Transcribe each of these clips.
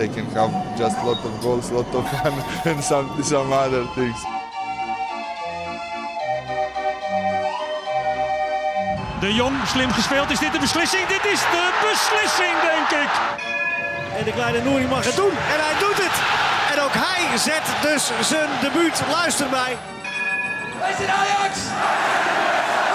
They can have just lot of goals, lot of fun, and some some other things. De Jong, slim gespeeld. Is dit de beslissing? Dit is de beslissing, denk ik. En de kleine Nouri mag het doen. En hij doet het. En ook hij zet dus zijn debuut. Luister mij. Wij zijn Ajax! Wij zijn Ajax!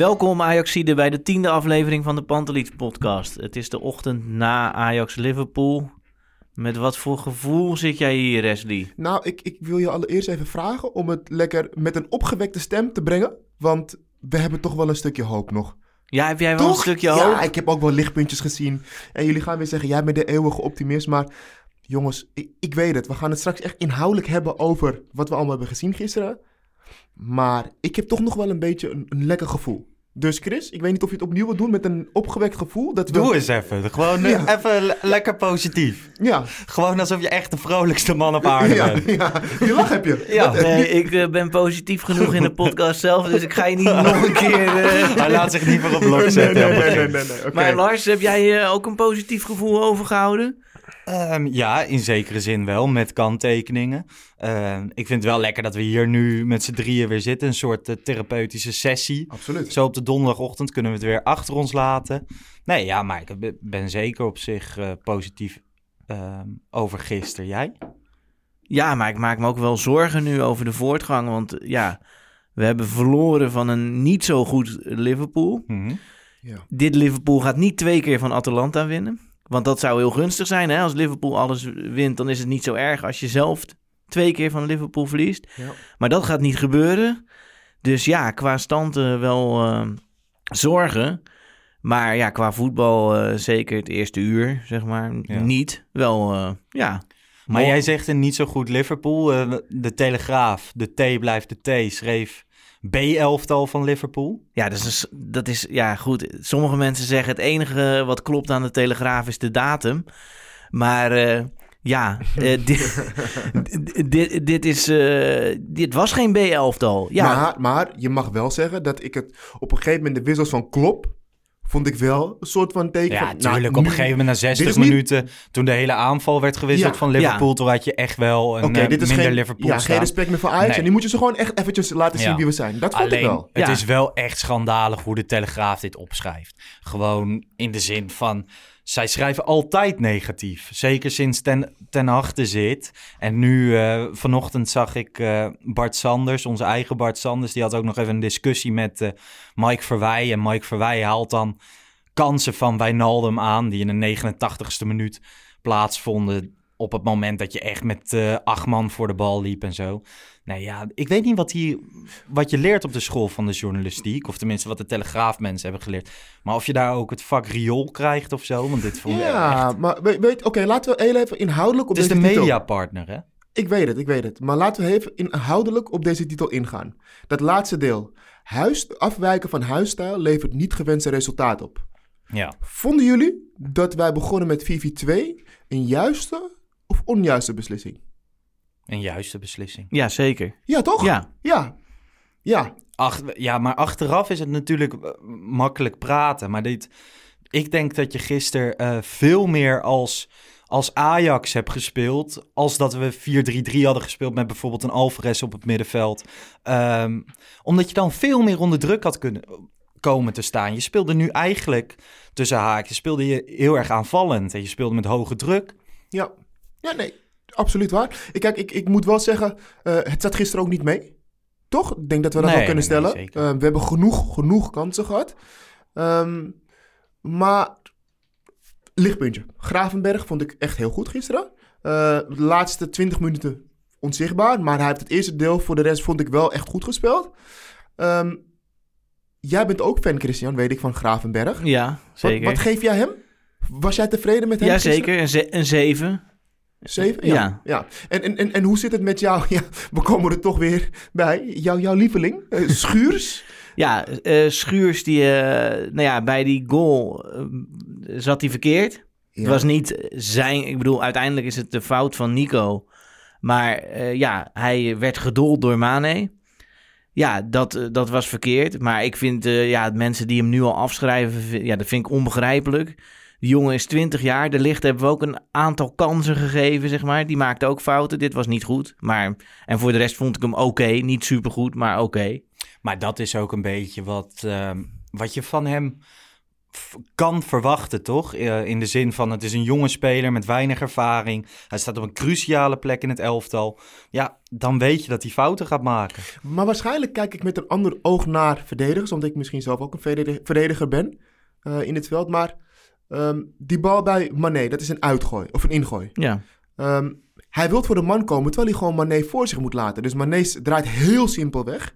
Welkom Ajaxide bij de tiende aflevering van de Panteliets podcast. Het is de ochtend na Ajax-Liverpool. Met wat voor gevoel zit jij hier, Wesley? Nou, ik, ik wil je allereerst even vragen om het lekker met een opgewekte stem te brengen. Want we hebben toch wel een stukje hoop nog. Ja, heb jij wel Toch? een stukje hoop? Ja, ik heb ook wel lichtpuntjes gezien. En jullie gaan weer zeggen, jij bent de eeuwige optimist. Maar jongens, ik, ik weet het. We gaan het straks echt inhoudelijk hebben over wat we allemaal hebben gezien gisteren. Maar ik heb toch nog wel een beetje een, een lekker gevoel. Dus Chris, ik weet niet of je het opnieuw wilt doen met een opgewekt gevoel. Dat we... Doe eens even. Gewoon eh, Ja. even le- lekker positief. Ja, Gewoon alsof je echt de vrolijkste man op aarde ja, bent. ja. Die lach heb je. Ja. Wat- Nee, ik eh, ben positief genoeg in de podcast zelf, dus ik ga je niet nog een keer... eh, Hij laat zich niet meer op blok zetten. nee, nee, nee. Maar Lars, heb jij eh, ook een positief gevoel overgehouden? Ehm, ja, in zekere zin wel, met kanttekeningen. Ehm, ik vind het wel lekker dat we hier nu met z'n drieën weer zitten. Een soort eh, therapeutische sessie. Absoluut. Zo op de donderdagochtend kunnen we het weer achter ons laten. Nee, ja, maar ik be- ben zeker op zich eh, positief ehm, over gisteren. Jij? Ja, maar ik maak me ook wel zorgen nu over de voortgang. Want eh, ja, we hebben verloren van een niet zo goed Liverpool. Mhm. Dit Liverpool gaat niet twee keer van Atalanta winnen. Want dat zou heel gunstig zijn. Hè? Als Liverpool alles wint, dan is het niet zo erg als je zelf twee keer van Liverpool verliest. Ja. Maar dat gaat niet gebeuren. Dus ja, qua stand wel eh, zorgen. Maar ja, qua voetbal eh, zeker het eerste uur, zeg maar, Ja. niet. Wel, eh, ja. Maar jij zegt een niet zo goed Liverpool. De Telegraaf, de T blijft de T, schreef B-elftal van Liverpool. Ja, dat is, dat is, ja, goed. Sommige mensen zeggen het enige wat klopt aan de Telegraaf is de datum. Maar eh, ja, eh, dit, dit, dit, is, eh, dit was geen B-elftal. Ja, Maar, maar je mag wel zeggen dat ik het op een gegeven moment de wissels van Klop vond ik wel een soort van teken Ja, van... natuurlijk. nou, op een gegeven moment na 60 dit is niet- minuten, toen de hele aanval werd gewisseld Ja. van Liverpool, Ja. toen had je echt wel een Oké, eh, dit is minder geen, Liverpool ja, staan. geen respect meer voor Ajax. Nee. En nu moet je ze gewoon echt eventjes laten zien wie we zijn. Dat vond Alleen, ik wel. het is wel echt schandalig hoe de Telegraaf dit opschrijft. Gewoon in de zin van, zij schrijven altijd negatief. Zeker sinds Ten, ten zit. En nu, eh, vanochtend zag ik eh, Bart Sanders, onze eigen Bart Sanders. Die had ook nog even een discussie met eh, Mike Verwij. En Mike Verwij haalt dan kansen van Wijnaldum aan... die in de 89ste minuut plaatsvonden... op het moment dat je echt met acht man voor de bal liep en zo. Nee, ja, ik weet niet wat, hier, wat je leert op de school van de journalistiek. Of tenminste wat de Telegraaf mensen hebben geleerd. Maar of je daar ook het vak riool krijgt of zo. Want dit vond ik Ja, echt... maar weet, oké, laten we even inhoudelijk op Het is de deze titel... mediapartner, hè? Ik weet het, ik weet het. Maar laten we even inhoudelijk op deze titel ingaan. Dat laatste deel. Huis, afwijken van huisstijl levert niet gewenste resultaat op. Ja. Vonden jullie dat wij begonnen met 4-4-2 een juiste of onjuiste beslissing? Een juiste beslissing. ja zeker. Ja, toch? Ja. Ja. Ja. Ach, ja, maar achteraf is het natuurlijk eh, makkelijk praten. Maar dit, ik denk dat je gisteren eh, veel meer als, als Ajax hebt gespeeld. Als dat we 4-3-3 hadden gespeeld met bijvoorbeeld een Alvarez op het middenveld. Ehm, omdat je dan veel meer onder druk had kunnen komen te staan. Je speelde nu eigenlijk tussen haakjes, speelde je heel erg aanvallend. En je speelde met hoge druk. Ja, ja nee, absoluut waar. Ik, kijk, ik, ik moet wel zeggen, eh, het zat gisteren ook niet mee. Toch? Ik denk dat we dat Nee, wel kunnen nee, stellen. Eh, we hebben genoeg, genoeg kansen gehad. Ehm, maar lichtpuntje. Gravenberg vond ik echt heel goed gisteren. Eh, de laatste 20 minuten onzichtbaar. Maar hij heeft het eerste deel voor de rest vond ik wel echt goed gespeeld. Ehm, jij bent ook fan, Christian, weet ik, van Gravenberg. Ja, zeker. wat geef jij hem? Was jij tevreden met hem? ja, gisteren? zeker. Een, ze- een 7. Zeven? Ja. Ja. ja. En, en, en, en hoe zit het met jou? Ja, we komen er toch weer bij. Jouw, jouw lieveling, eh, Schuurs. Ja, eh, Schuurs, die, eh, nou ja, bij die goal zat hij verkeerd. Ja. Het was niet zijn, ik bedoel, uiteindelijk is het de fout van Nico. Maar ja, hij werd gedold door Mane. Ja, dat, dat was verkeerd. Maar ik vind, ja, mensen die hem nu al afschrijven, ja, dat vind ik onbegrijpelijk. Die jongen is 20 jaar. De licht hebben we ook een aantal kansen gegeven, zeg maar. Die maakte ook fouten. Dit was niet goed. Maar, en voor de rest vond ik hem oké. Niet supergoed, maar oké. Maar dat is ook een beetje wat, ehm, wat je van hem kan verwachten, toch? Eh, in de zin van, het is een jonge speler met weinig ervaring. Hij staat op een cruciale plek in het elftal. Ja, dan weet je dat hij fouten gaat maken. Maar waarschijnlijk kijk ik met een ander oog naar verdedigers. Omdat ik misschien zelf ook een verdediger, verdediger ben eh, in het veld. Maar ehm, die bal bij Mané, dat is een uitgooi of een ingooi. Ja. Ehm, hij wil voor de man komen terwijl hij gewoon Mané voor zich moet laten. Dus Mané draait heel simpel weg.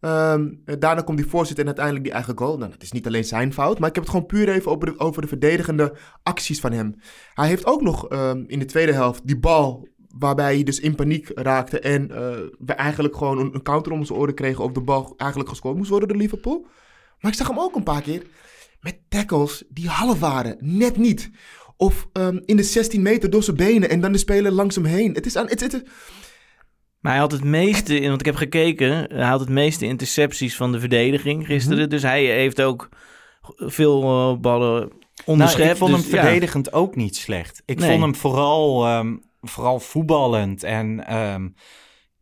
Ehm, eh, daarna komt die voorzet en uiteindelijk die eigen goal. Nou, dat is niet alleen zijn fout, maar ik heb het gewoon puur even over de, over de verdedigende acties van hem. Hij heeft ook nog in de tweede helft die bal waarbij hij dus in paniek raakte en eh, we eigenlijk gewoon een, een counter om zijn oren kregen op de bal eigenlijk gescoord moest worden door Liverpool. Maar ik zag hem ook een paar keer met tackles die half waren, net niet. Of ehm, in de 16 meter door zijn benen en dan de speler langs hem heen. Het is aan. Het, het, het- Maar hij had het meeste, want ik heb gekeken, hij had het meeste intercepties van de verdediging gisteren. Mhm. Dus hij heeft ook veel eh, ballen onderschept. Nou, ik vond Dus, hem ja. verdedigend ook niet slecht. Ik Nee. vond hem vooral, ehm, vooral voetballend en ehm,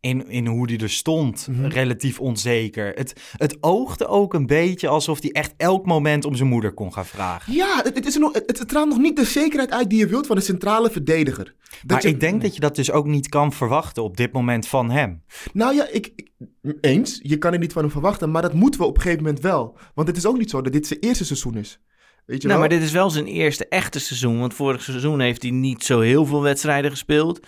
in, in hoe hij er stond, Mhm. relatief onzeker. Het, het oogde ook een beetje alsof hij echt elk moment om zijn moeder kon gaan vragen. ja, het, het, is er nog, het, nog niet de zekerheid uit die je wilt van een centrale verdediger. Dat maar je- ik denk dat je dat dus ook niet kan verwachten op dit moment van hem. Nou ja, ik, ik- eens. Je kan er niet van hem verwachten, maar dat moeten we op een gegeven moment wel. Want het is ook niet zo dat dit zijn eerste seizoen is. Weet je Nou, wel? maar dit is wel zijn eerste echte seizoen. Want vorig seizoen heeft hij niet zo heel veel wedstrijden gespeeld.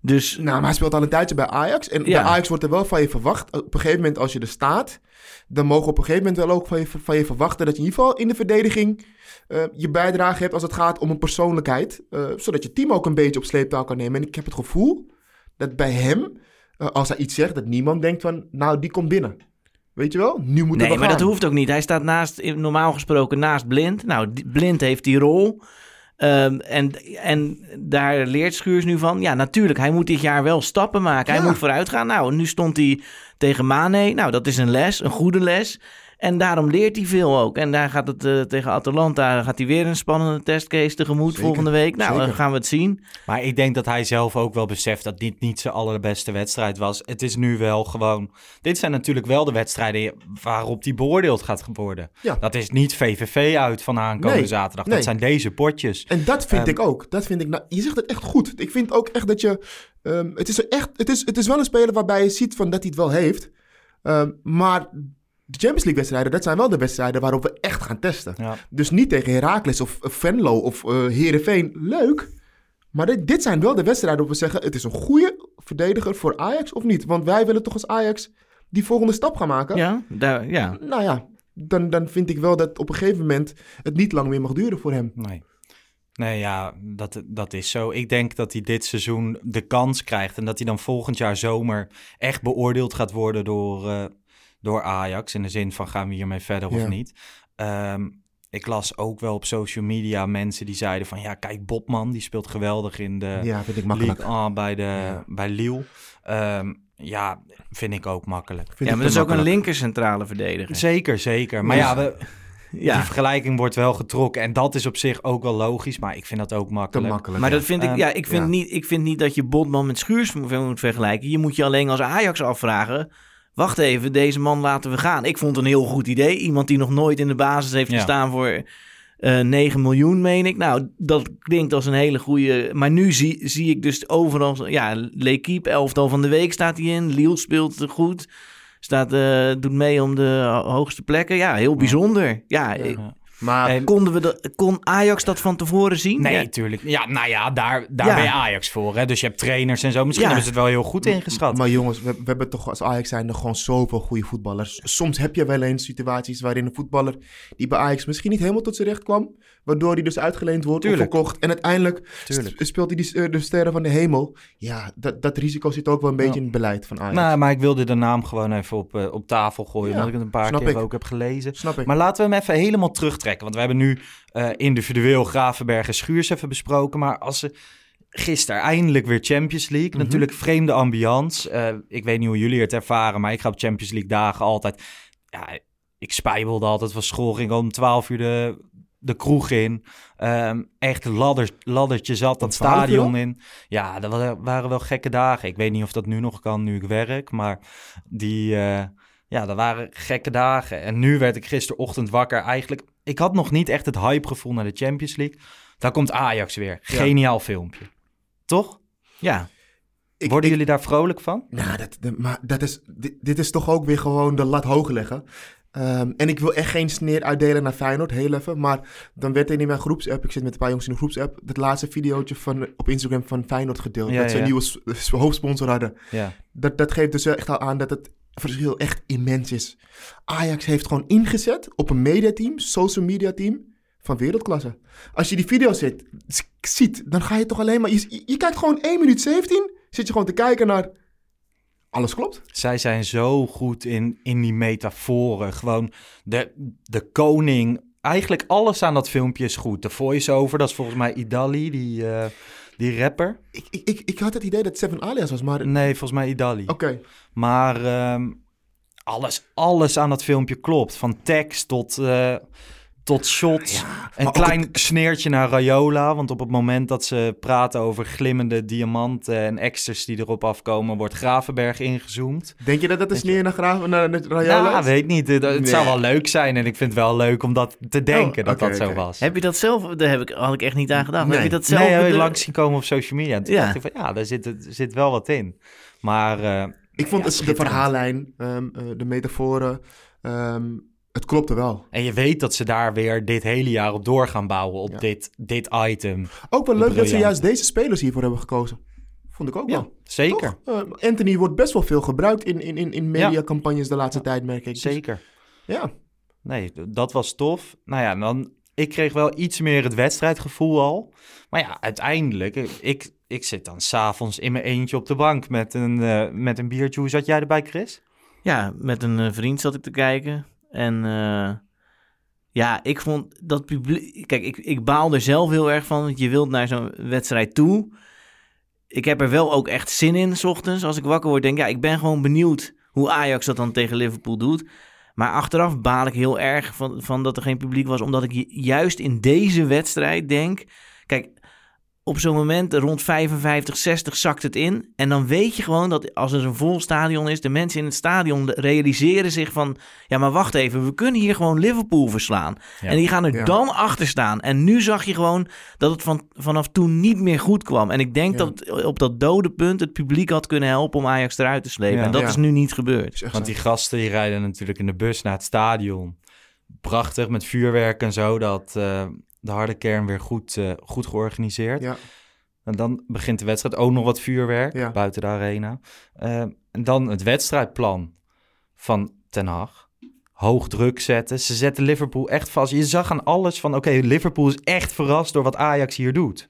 Dus Nou, maar hij speelt al een tijdje bij Ajax. En Ja. bij Ajax wordt er wel van je verwacht. Op een gegeven moment als je er staat, dan mogen we op een gegeven moment wel ook van je, van je verwachten dat je in ieder geval in de verdediging eh, je bijdrage hebt als het gaat om een persoonlijkheid. eh, zodat je team ook een beetje op sleeptouw kan nemen. En ik heb het gevoel dat bij hem, eh, als hij iets zegt, dat niemand denkt van, nou, die komt binnen. Weet je wel? Nu moeten nee, maar gaan. dat hoeft ook niet. Hij staat naast, normaal gesproken naast Blind. Nou, Blind heeft die rol. Ehm, en, en daar leert Schuurs nu van. Ja, natuurlijk, hij moet dit jaar wel stappen maken. Hij moet vooruit gaan. Nou, nu stond hij tegen Mane. Nou, dat is een les, een goede les. En daarom leert hij veel ook. En daar gaat het eh, tegen Atalanta gaat hij weer een spannende testcase tegemoet Zeker, volgende week. Nou, zeker. dan gaan we het zien. Maar ik denk dat hij zelf ook wel beseft dat dit niet zijn allerbeste wedstrijd was. Het is nu wel gewoon... Dit zijn natuurlijk wel de wedstrijden waarop hij beoordeeld gaat worden. Ja. Dat is niet VVV uit van aankomende Nee, zaterdag. nee. Dat zijn deze potjes. En dat vind Ehm, ik ook. Dat vind ik, nou, je zegt het echt goed. Ik vind ook echt dat je. ehm, het, is echt, het, is, het is wel een speler waarbij je ziet van dat hij het wel heeft. Ehm, maar de Champions League wedstrijden, dat zijn wel de wedstrijden waarop we echt gaan testen. Ja. Dus niet tegen Heracles of of Venlo of eh Heerenveen. Leuk. Maar dit, dit zijn wel de wedstrijden waarop we zeggen: het is een goede verdediger voor Ajax of niet. Want wij willen toch als Ajax die volgende stap gaan maken. Ja, daar, ja. Nou ja, dan, dan vind ik wel dat op een gegeven moment het niet lang meer mag duren voor hem. Nee. Nee, ja, dat, dat is zo. Ik denk dat hij dit seizoen de kans krijgt en dat hij dan volgend jaar zomer echt beoordeeld gaat worden door, eh, door Ajax. In de zin van gaan we hiermee verder Ja. of niet. Ehm, ik las ook wel op social media mensen die zeiden van ja, kijk, Bobman, die speelt geweldig in de Ja, vind ik makkelijk. Ligue 1 bij, de, Ja. bij Lille. Ehm, ja, vind ik ook makkelijk. Vind ja, maar dat is ook een linker centrale verdediger. Zeker, zeker. Maar ja, we, Ja. Die vergelijking wordt wel getrokken. En dat is op zich ook wel logisch. Maar ik vind dat ook makkelijk. makkelijk. Maar ja. dat vind ik, Ehm, ja, ik vind, ja. Niet, ik vind niet dat je Botman met Schuurs moet, moet vergelijken. Je moet je alleen als Ajax afvragen. Wacht even, deze man laten we gaan. Ik vond het een heel goed idee. Iemand die nog nooit in de basis heeft Ja. gestaan voor eh 9 miljoen, meen ik. Nou, dat klinkt als een hele goede. Maar nu zie, zie ik dus overal. Ja, L'Equipe, elftal van de week staat hij in. Lille speelt goed. Staat, eh, doet mee om de ho- hoogste plekken. Ja, heel bijzonder. Ja, ik- Ja. Maar En- konden we kon Ajax dat van tevoren zien? Nee, Ja. tuurlijk. Ja, nou ja, daar, daar Ja. ben je Ajax voor. Hè? Dus je hebt trainers en zo. Misschien Ja. hebben ze het wel heel goed ingeschat. Maar jongens, we, we hebben toch als Ajax zijn er gewoon zoveel goede voetballers. Soms heb je wel eens situaties waarin een voetballer die bij Ajax misschien niet helemaal tot zijn recht kwam, waardoor hij dus uitgeleend wordt Tuurlijk. of verkocht. En uiteindelijk Tuurlijk. speelt hij die, eh, de sterren van de hemel. Ja, dat, dat risico zit ook wel een beetje in het beleid van Ajax. Nou, maar ik wilde de naam gewoon even op, eh, op tafel gooien. Ja, omdat ik het een paar snap keer ik. ook heb gelezen. Snap ik. Maar laten we hem even helemaal terugtrekken. Want we hebben nu eh, individueel Gravenberg en Schuurs even besproken. Maar als ze gisteren eindelijk weer Champions League. Mhm. Natuurlijk vreemde ambiance. Eh, ik weet niet hoe jullie het ervaren. Maar ik ga op Champions League dagen altijd... Ja, ik spijbelde altijd van school. Ging om 12 uur de, de kroeg in. Ehm, echt ladder, laddertje zat dat 12 uur stadion in. Ja, dat wa- waren wel gekke dagen. Ik weet niet of dat nu nog kan, nu ik werk. Maar die... eh, ja, dat waren gekke dagen. En nu werd ik gisterochtend wakker. Eigenlijk, ik had nog niet echt het hypegevoel naar de Champions League. Daar komt Ajax weer. Geniaal filmpje. Toch? ja. Ik- Worden ik- jullie daar vrolijk van? Nou, dat, dat- maar dat is, dit, dit is toch ook weer gewoon de lat hoog leggen. Ehm, en ik wil echt geen sneer uitdelen naar Feyenoord, heel even. Maar dan werd er in mijn groepsapp, ik zit met een paar jongens in de groepsapp, het laatste videootje van, op Instagram van Feyenoord gedeeld. Ja, dat ze ja. een nieuwe hoofdsponsor hadden. Ja. Dat, dat geeft dus echt al aan dat het verschil echt immens is. Ajax heeft gewoon ingezet op een mediateam, social media team van wereldklasse. Als je die video ziet, dan ga je toch alleen maar... Je kijkt gewoon 1 minuut 17, zit je gewoon te kijken naar... Alles klopt. Zij zijn zo goed in, in die metaforen. Gewoon de, de koning. Eigenlijk alles aan dat filmpje is goed. De voice-over, dat is volgens mij Idali, die, eh, die rapper. Ik, ik, ik, ik had het idee dat Seven Alias was, maar... Nee, volgens mij Idali. Oké. Maar ehm, alles, alles aan dat filmpje klopt. Van tekst tot, eh, tot shots. een klein sneertje naar Rayola. Want op het moment dat ze praten over glimmende diamanten en extras die erop afkomen, wordt Gravenberg ingezoomd. Denk je dat dat een sneer naar Graven, naar, naar Rayola Ja, is? weet niet. Het, het Nee. zou wel leuk zijn. En ik vind het wel leuk om dat te denken, Oh, dat oké, dat zo was. Heb je dat zelf? Daar heb ik, had ik echt niet aan gedacht. Nee. Heb je dat zelf? nee, heb ik langs zien komen op social media. En toen Ja. dacht ik van, ja, daar zit, zit wel wat in. Maar eh, Ik vond Ja, het, de schitterend. verhaallijn, ehm, eh, de metaforen, ehm, het klopte wel. En je weet dat ze daar weer dit hele jaar op door gaan bouwen. Op Ja. dit, dit item. Ook wel leuk dat ze juist deze spelers hiervoor hebben gekozen. Vond ik ook Ja, wel. zeker. Toch? Eh, Anthony wordt best wel veel gebruikt in, in, in, in mediacampagnes de laatste tijd, merk ik. Dus, Zeker. ja. Nee, dat was tof. Nou ja, dan, ik kreeg wel iets meer het wedstrijdgevoel al. Maar ja, uiteindelijk, ik- ik, ik zit dan s'avonds in mijn eentje op de bank met een, eh, met een biertje. Hoe zat jij erbij, Chris? Ja, met een eh, vriend zat ik te kijken. En eh, ja, ik vond dat publiek... Kijk, ik, ik baal er zelf heel erg van. Want je wilt naar zo'n wedstrijd toe. Ik heb er wel ook echt zin in, s ochtends. Als ik wakker word, denk ik, ja, ik ben gewoon benieuwd hoe Ajax dat dan tegen Liverpool doet. Maar achteraf baal ik heel erg van, van dat er geen publiek was. Omdat ik ju- juist in deze wedstrijd denk... Op zo'n moment rond 55, 60 zakt het in. En dan weet je gewoon dat als er een vol stadion is, de mensen in het stadion realiseren zich van: ja, maar wacht even, we kunnen hier gewoon Liverpool verslaan. Ja. En die gaan er Ja. dan achter staan. En nu zag je gewoon dat het van, vanaf toen niet meer goed kwam. En ik denk Ja. dat op dat dode punt het publiek had kunnen helpen om Ajax eruit te slepen. Ja. En dat Ja. is nu niet gebeurd. Want die gasten die rijden natuurlijk in de bus naar het stadion. Prachtig met vuurwerk en zo. Dat eh, de harde kern weer goed, eh, goed georganiseerd. Ja. En dan begint de wedstrijd ook nog wat vuurwerk Ja. buiten de arena. Eh, en dan het wedstrijdplan van Ten Hag. Hoog druk zetten. Ze zetten Liverpool echt vast. Je zag aan alles van... Oké, Liverpool is echt verrast door wat Ajax hier doet.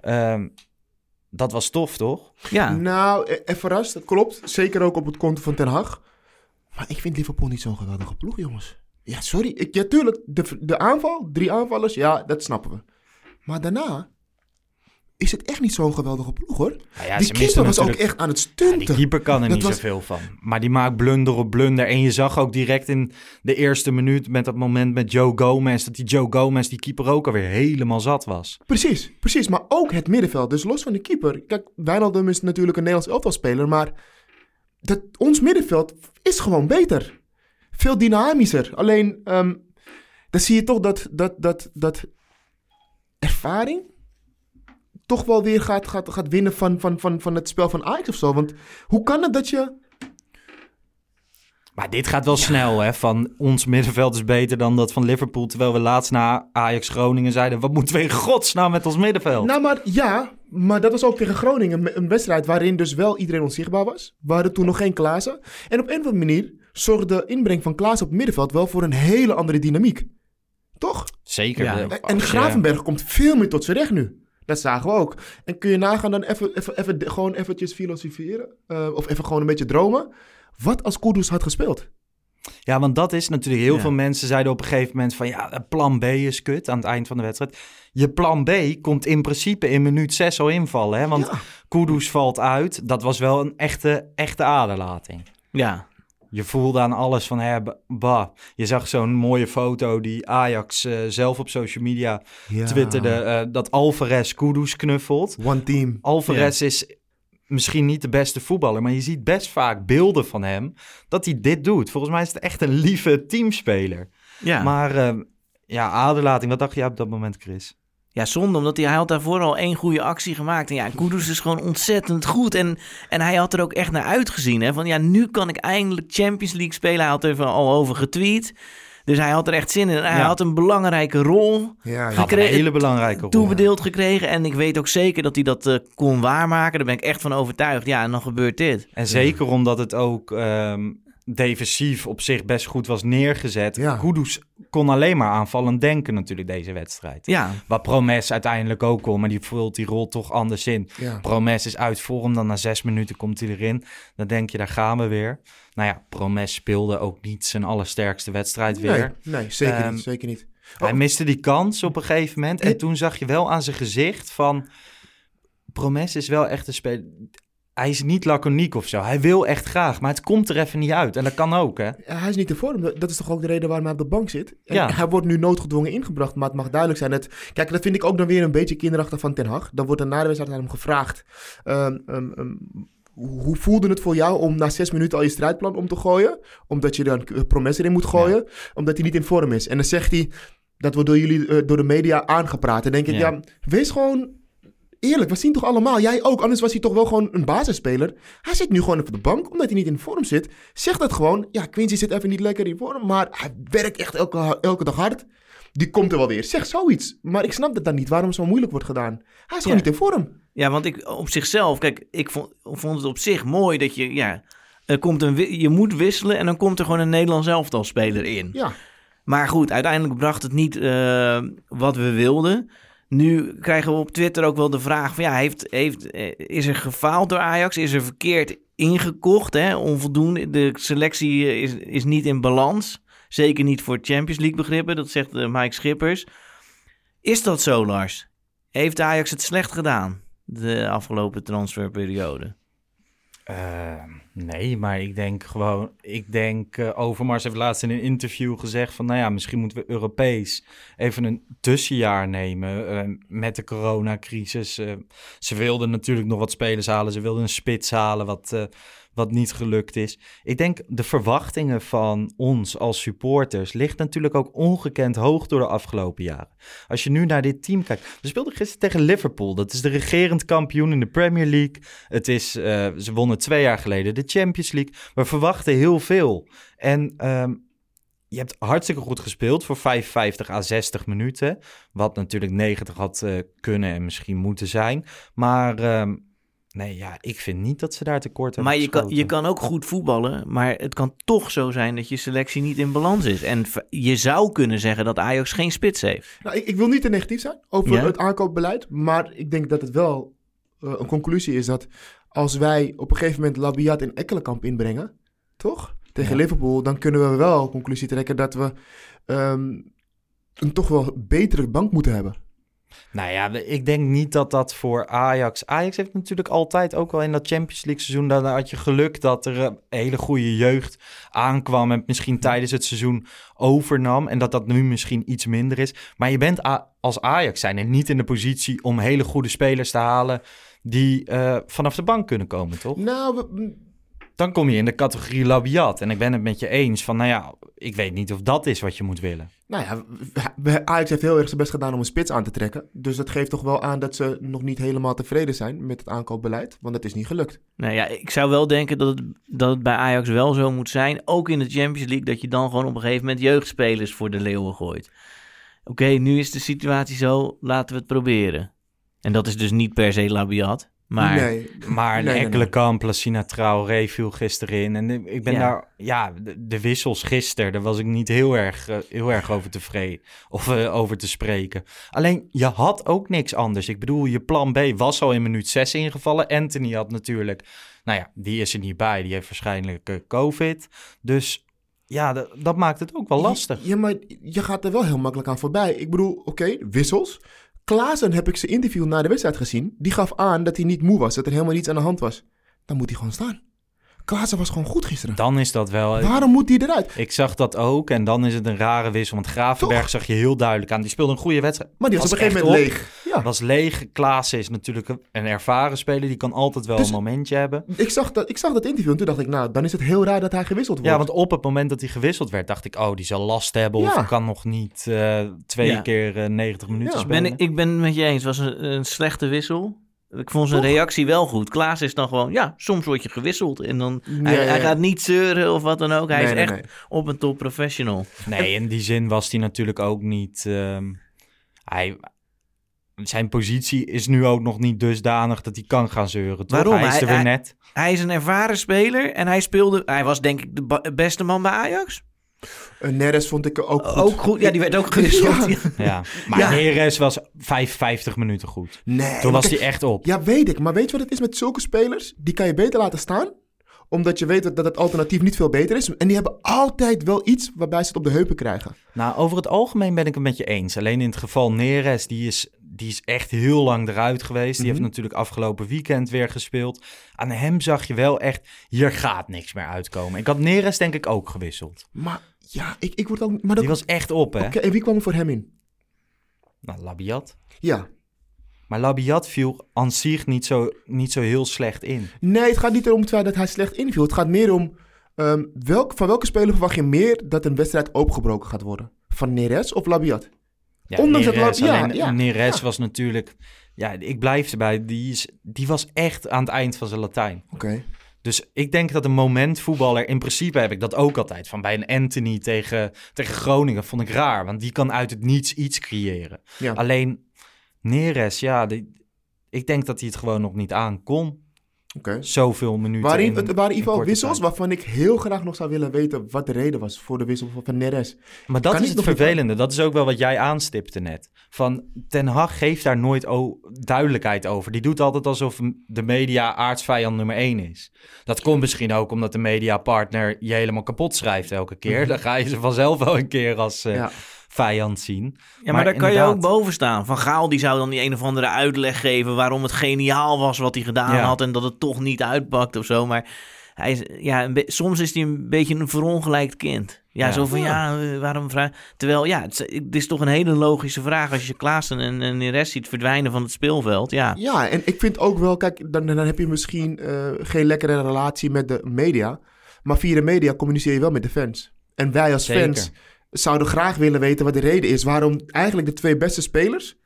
Ehm, dat was tof, toch? Ja, Nou, eh, eh, verrast, dat klopt. Zeker ook op het konto van Ten Hag. Maar ik vind Liverpool niet zo'n geweldige ploeg, jongens. Ja, sorry. Ik, ja, tuurlijk. De, de aanval, drie aanvallers, ja, dat snappen we. Maar daarna... is het echt niet zo'n geweldige ploeg hoor. Nou ja, die keeper was ook echt aan het Ja, stunten. die keeper kan er Dat niet was- zoveel van. Maar die maakt blunder op blunder. En je zag ook direct in de eerste minuut met dat moment met Joe Gomez... dat die Joe Gomez, die keeper ook alweer helemaal zat was. Precies, precies. Maar ook het middenveld. Dus los van de keeper. Kijk, Wijnaldum is natuurlijk een Nederlands elftalspeler, maar dat, ons middenveld is gewoon beter. Veel dynamischer. Alleen, ehm, dan zie je toch dat, dat, dat, dat ervaring toch wel weer gaat, gaat, gaat winnen van, van, van, van het spel van Ajax of zo. Want hoe kan het dat je... Maar dit gaat wel snel, hè? Van ons middenveld is beter dan dat van Liverpool. Terwijl we laatst na Ajax Groningen zeiden... wat moeten we in godsnaam met ons middenveld? Nou, maar ja, maar dat was ook tegen Groningen. Een wedstrijd waarin dus wel iedereen onzichtbaar was. We hadden toen nog geen Klaassen. En op een of andere manier zorgde de inbreng van Klaas op het middenveld wel voor een hele andere dynamiek. Toch? Zeker. Ja. En- je- Gravenberg komt veel meer tot zijn recht nu. Dat zagen we ook. En kun je nagaan dan even, even, even gewoon eventjes filosoferen. eh, of even gewoon een beetje dromen. Wat als Kudus had gespeeld? Ja, want dat is natuurlijk... Heel Ja. veel mensen zeiden op een gegeven moment van... ja, plan B is kut aan het eind van de wedstrijd. Je plan B komt in principe in minuut 6 al invallen. Hè? Want Ja. Kudus valt uit. Dat was wel een echte, echte aderlating. Ja, Je voelde aan alles van, hè, ba- bah. Je zag zo'n mooie foto die Ajax eh, zelf op social media twitterde... eh, dat Alvarez Kudus knuffelt. One team. Alvarez is misschien niet de beste voetballer, maar je ziet best vaak beelden van hem dat hij dit doet. Volgens mij is het echt een lieve teamspeler. ja. Maar eh, ja, aderlating, wat dacht jij op dat moment, Chris? Ja, zonde, omdat hij, hij had daarvoor al één goede actie gemaakt. En ja, Kudus is gewoon ontzettend goed. En, en hij had er ook echt naar uitgezien. Hè? Van ja, nu kan ik eindelijk Champions League spelen. Hij had er al over getweet. Dus hij had er echt zin in. Hij Ja. had een belangrijke rol Ja. Had een Gekregen- hele belangrijke rol. toebedeeld gekregen. En ik weet ook zeker dat hij dat eh, kon waarmaken. Daar ben ik echt van overtuigd. Ja, en dan gebeurt dit. En zeker omdat het ook ehm, defensief op zich best goed was neergezet. Ja. Kudus kon alleen maar aanvallend denken natuurlijk deze wedstrijd. Ja, Wat Promes uiteindelijk ook kon, maar die vult die rol toch anders in. Ja. Promes is uit vorm, dan na zes minuten komt hij erin. Dan denk je, daar gaan we weer. Nou ja, Promes speelde ook niet zijn allersterkste wedstrijd weer. Nee, nee zeker Ehm, niet. Zeker niet. Hij Oh. miste die kans op een gegeven moment. En toen zag je wel aan zijn gezicht van... Promes is wel echt een speler... Hij is niet laconiek of zo. Hij wil echt graag, maar het komt er even niet uit. En dat kan ook, hè? Hij is niet in vorm. Dat is toch ook de reden waarom hij op de bank zit. Ja. Hij wordt nu noodgedwongen ingebracht, maar het mag duidelijk zijn. Dat, kijk, dat vind ik ook dan weer een beetje kinderachtig van Ten Hag. Dan wordt er na de wedstrijd aan hem gevraagd... ehm, ehm, ehm, hoe voelde het voor jou om na zes minuten al je strijdplan om te gooien? Omdat je dan eh, Promes erin moet gooien, omdat hij niet in vorm is. En dan zegt hij, dat wordt door jullie, eh, door de media aangepraat. En denk ik, Ja. ja, wees gewoon eerlijk. We zien toch allemaal, jij ook, anders was hij toch wel gewoon een basisspeler. Hij zit nu gewoon op de bank, omdat hij niet in vorm zit. Zeg dat gewoon, ja, Quincy zit even niet lekker in vorm, maar hij werkt echt elke, elke dag hard. Die komt er wel weer. Zeg zoiets. Maar ik snap het dan niet, waarom het zo moeilijk wordt gedaan. Hij is gewoon Ja. niet in vorm. Ja, want ik op zichzelf, kijk, ik vond, vond het op zich mooi dat je, ja, er komt een, je moet wisselen en dan komt er gewoon een Nederlands elftalspeler in. Ja. Maar goed, uiteindelijk bracht het niet eh, wat we wilden. Nu krijgen we op Twitter ook wel de vraag van ja, heeft, heeft, eh, is er gefaald door Ajax? Is er verkeerd ingekocht? Hè? Onvoldoende. De selectie eh, is, is niet in balans. Zeker niet voor Champions League begrippen, dat zegt eh, Mike Schippers. Is dat zo, Lars? Heeft Ajax het slecht gedaan de afgelopen transferperiode? Eh, nee, maar ik denk gewoon... Ik denk, eh, Overmars heeft laatst in een interview gezegd van... Nou ja, misschien moeten we Europees even een tussenjaar nemen eh, met de coronacrisis. Eh, ze wilden natuurlijk nog wat spelers halen. Ze wilden een spits halen, wat, wat niet gelukt is. Ik denk de verwachtingen van ons als supporters... ligt natuurlijk ook ongekend hoog door de afgelopen jaren. Als je nu naar dit team kijkt... We speelden gisteren tegen Liverpool. Dat is de regerend kampioen in de Premier League. Het is, eh, ze wonnen twee jaar geleden de Champions League. We verwachten heel veel. En ehm, je hebt hartstikke goed gespeeld voor 55 à 60 minuten. Wat natuurlijk 90 had eh, kunnen en misschien moeten zijn. Maar ehm, nee, ja, ik vind niet dat ze daar tekort hebben Maar je kan, je kan ook goed voetballen, maar het kan toch zo zijn dat je selectie niet in balans is. En je zou kunnen zeggen dat Ajax geen spits heeft. Nou, ik, ik wil niet te negatief zijn over Ja? het aankoopbeleid. Maar ik denk dat het wel eh, een conclusie is dat als wij op een gegeven moment Labiat en Ekkelenkamp inbrengen, toch? Tegen Ja. Liverpool, dan kunnen we wel een conclusie trekken dat we ehm, een toch wel betere bank moeten hebben. Nou ja, ik denk niet dat dat voor Ajax... Ajax heeft natuurlijk altijd ook wel in dat Champions League seizoen... dan had je geluk dat er een hele goede jeugd aankwam... en misschien tijdens het seizoen overnam... en dat dat nu misschien iets minder is. Maar je bent als Ajax zijn en niet in de positie... om hele goede spelers te halen... die eh, vanaf de bank kunnen komen, toch? Nou, we- Dan kom je in de categorie labiat. En ik ben het met je eens van... nou ja, ik weet niet of dat is wat je moet willen. Nou ja, Ajax heeft heel erg zijn best gedaan om een spits aan te trekken. Dus dat geeft toch wel aan dat ze nog niet helemaal tevreden zijn met het aankoopbeleid. Want dat is niet gelukt. Nou ja, ik zou wel denken dat het, dat bij Ajax wel zo moet zijn. Ook in de Champions League, dat je dan gewoon op een gegeven moment jeugdspelers voor de leeuwen gooit. Oké, nu is de situatie zo, laten we het proberen. En dat is dus niet per se labiat. Maar Nee. Maar een Nee, enkele nee. kamp, Lassina Traoré viel gisteren in. En ik ben Ja. daar, ja, de, de wissels gisteren, daar was ik niet heel erg, eh, heel erg over tevreden of eh, over te spreken. Alleen, je had ook niks anders. Ik bedoel, je plan B was al in minuut 6 ingevallen. Anthony had natuurlijk, nou ja, die is er niet bij. Die heeft waarschijnlijk eh, COVID. Dus ja, dat maakt het ook wel lastig. Ja, maar je gaat er wel heel makkelijk aan voorbij. Ik bedoel, oké, wissels. Klaassen heb ik zijn interview na de wedstrijd gezien. Die gaf aan dat hij niet moe was, dat er helemaal niets aan de hand was. Dan moet hij gewoon staan. Klaassen was gewoon goed gisteren. Dan is dat wel... Waarom moet hij eruit? Ik zag dat ook en dan is het een rare wissel. Want Gravenberg Toch? zag je heel duidelijk aan. Die speelde een goede wedstrijd. Maar die was, op een gegeven moment op. leeg. Ja. was leeg. Klaassen is natuurlijk een ervaren speler. Die kan altijd wel Dus- een momentje hebben. Ik, zag dat, ik zag dat interview en toen dacht ik, nou, dan is het heel raar dat hij gewisseld wordt. Ja, want op het moment dat hij gewisseld werd, dacht ik... oh, die zal last hebben Ja. of kan nog niet eh, twee Ja. keer eh, 90 minuten Ja. ben spelen. ik, ik ben het met je eens. Het was een, een slechte wissel. Ik vond zijn Toch? reactie wel goed. Klaas is dan gewoon, ja, soms word je gewisseld. En dan, hij, gaat niet zeuren of wat dan ook. Hij Nee, is nee, echt nee. op een top professional. Nee, in die zin was hij natuurlijk ook niet... ehm, hij, zijn positie is nu ook nog niet dusdanig dat hij kan gaan zeuren. Toch? Waarom? Hij is Hij- er weer net. Hij is een ervaren speler en hij speelde... Hij was denk ik de beste man bij Ajax. Uh, Neres vond ik ook goed. Ook goed. Ja, die werd ook gewisseld. Ja. Ja. Maar Ja. Neres was 55 minuten goed. Nee. Toen was hij echt op. Ja, weet ik. Maar weet je wat het is met zulke spelers? Die kan je beter laten staan. Omdat je weet dat dat het alternatief niet veel beter is. En die hebben altijd wel iets waarbij ze het op de heupen krijgen. Nou, over het algemeen ben ik het met je eens. Alleen in het geval Neres, die is, die is echt heel lang eruit geweest. Die Mhm. heeft natuurlijk afgelopen weekend weer gespeeld. Aan hem zag je wel echt, hier gaat niks meer uitkomen. Ik had Neres denk ik ook gewisseld. Maar ja, ik, ik word ook... Maar dat, Die was echt op, hè? En wie kwam er voor hem in? Nou, Labiat. Ja. Maar Labiat viel aan zich niet zo, niet zo heel slecht in. Nee, het gaat niet erom dat hij slecht inviel. Het gaat meer om... ehm, welk, van welke speler verwacht je meer dat een wedstrijd opengebroken gaat worden? Van Neres of Labiat? Ja, Ondanks La- ja, Neres was natuurlijk... Ja, ik blijf erbij. Die, is, die was echt aan het eind van zijn Latijn. Oké. Dus ik denk dat een momentvoetballer, in principe heb ik dat ook altijd. Van bij een Anthony tegen, tegen Groningen vond ik raar. Want die kan uit het niets iets creëren. Ja. Alleen Neres, ja, die, ik denk dat hij het gewoon nog niet aan kon. Oké. Zoveel minuten Waren, in, het waren in ieder geval wissels tijd. waarvan ik heel graag nog zou willen weten wat de reden was voor de wissel van Neres. Maar dat Kan is het vervelende. Dat is ook wel wat jij aanstipte net. Van Ten Hag geeft daar nooit duidelijkheid over. Die doet altijd alsof de media aardsvijand nummer één is. Dat komt misschien ook omdat de mediapartner je helemaal kapot schrijft elke keer. Dan ga je ze vanzelf wel een keer als eh, Ja. Vijand zien. Ja, maar, daar kan je ook boven staan. Van Gaal die zou dan die een of andere uitleg geven waarom het geniaal was wat hij gedaan Ja. had en dat het toch niet uitpakt of zo. Maar hij is, ja, een be- soms is hij een beetje een verongelijkt kind. Ja, Ja. zo van ja, waarom vraag... Terwijl ja, het, is- het is toch een hele logische vraag als je Klaassen en, en de rest ziet verdwijnen van het speelveld. Ja, Ja, en ik vind ook wel, kijk, dan, dan heb je misschien eh, geen lekkere relatie met de media. Maar via de media communiceer je wel met de fans. En wij als Zeker. fans zouden graag willen weten wat de reden is waarom eigenlijk de twee beste spelers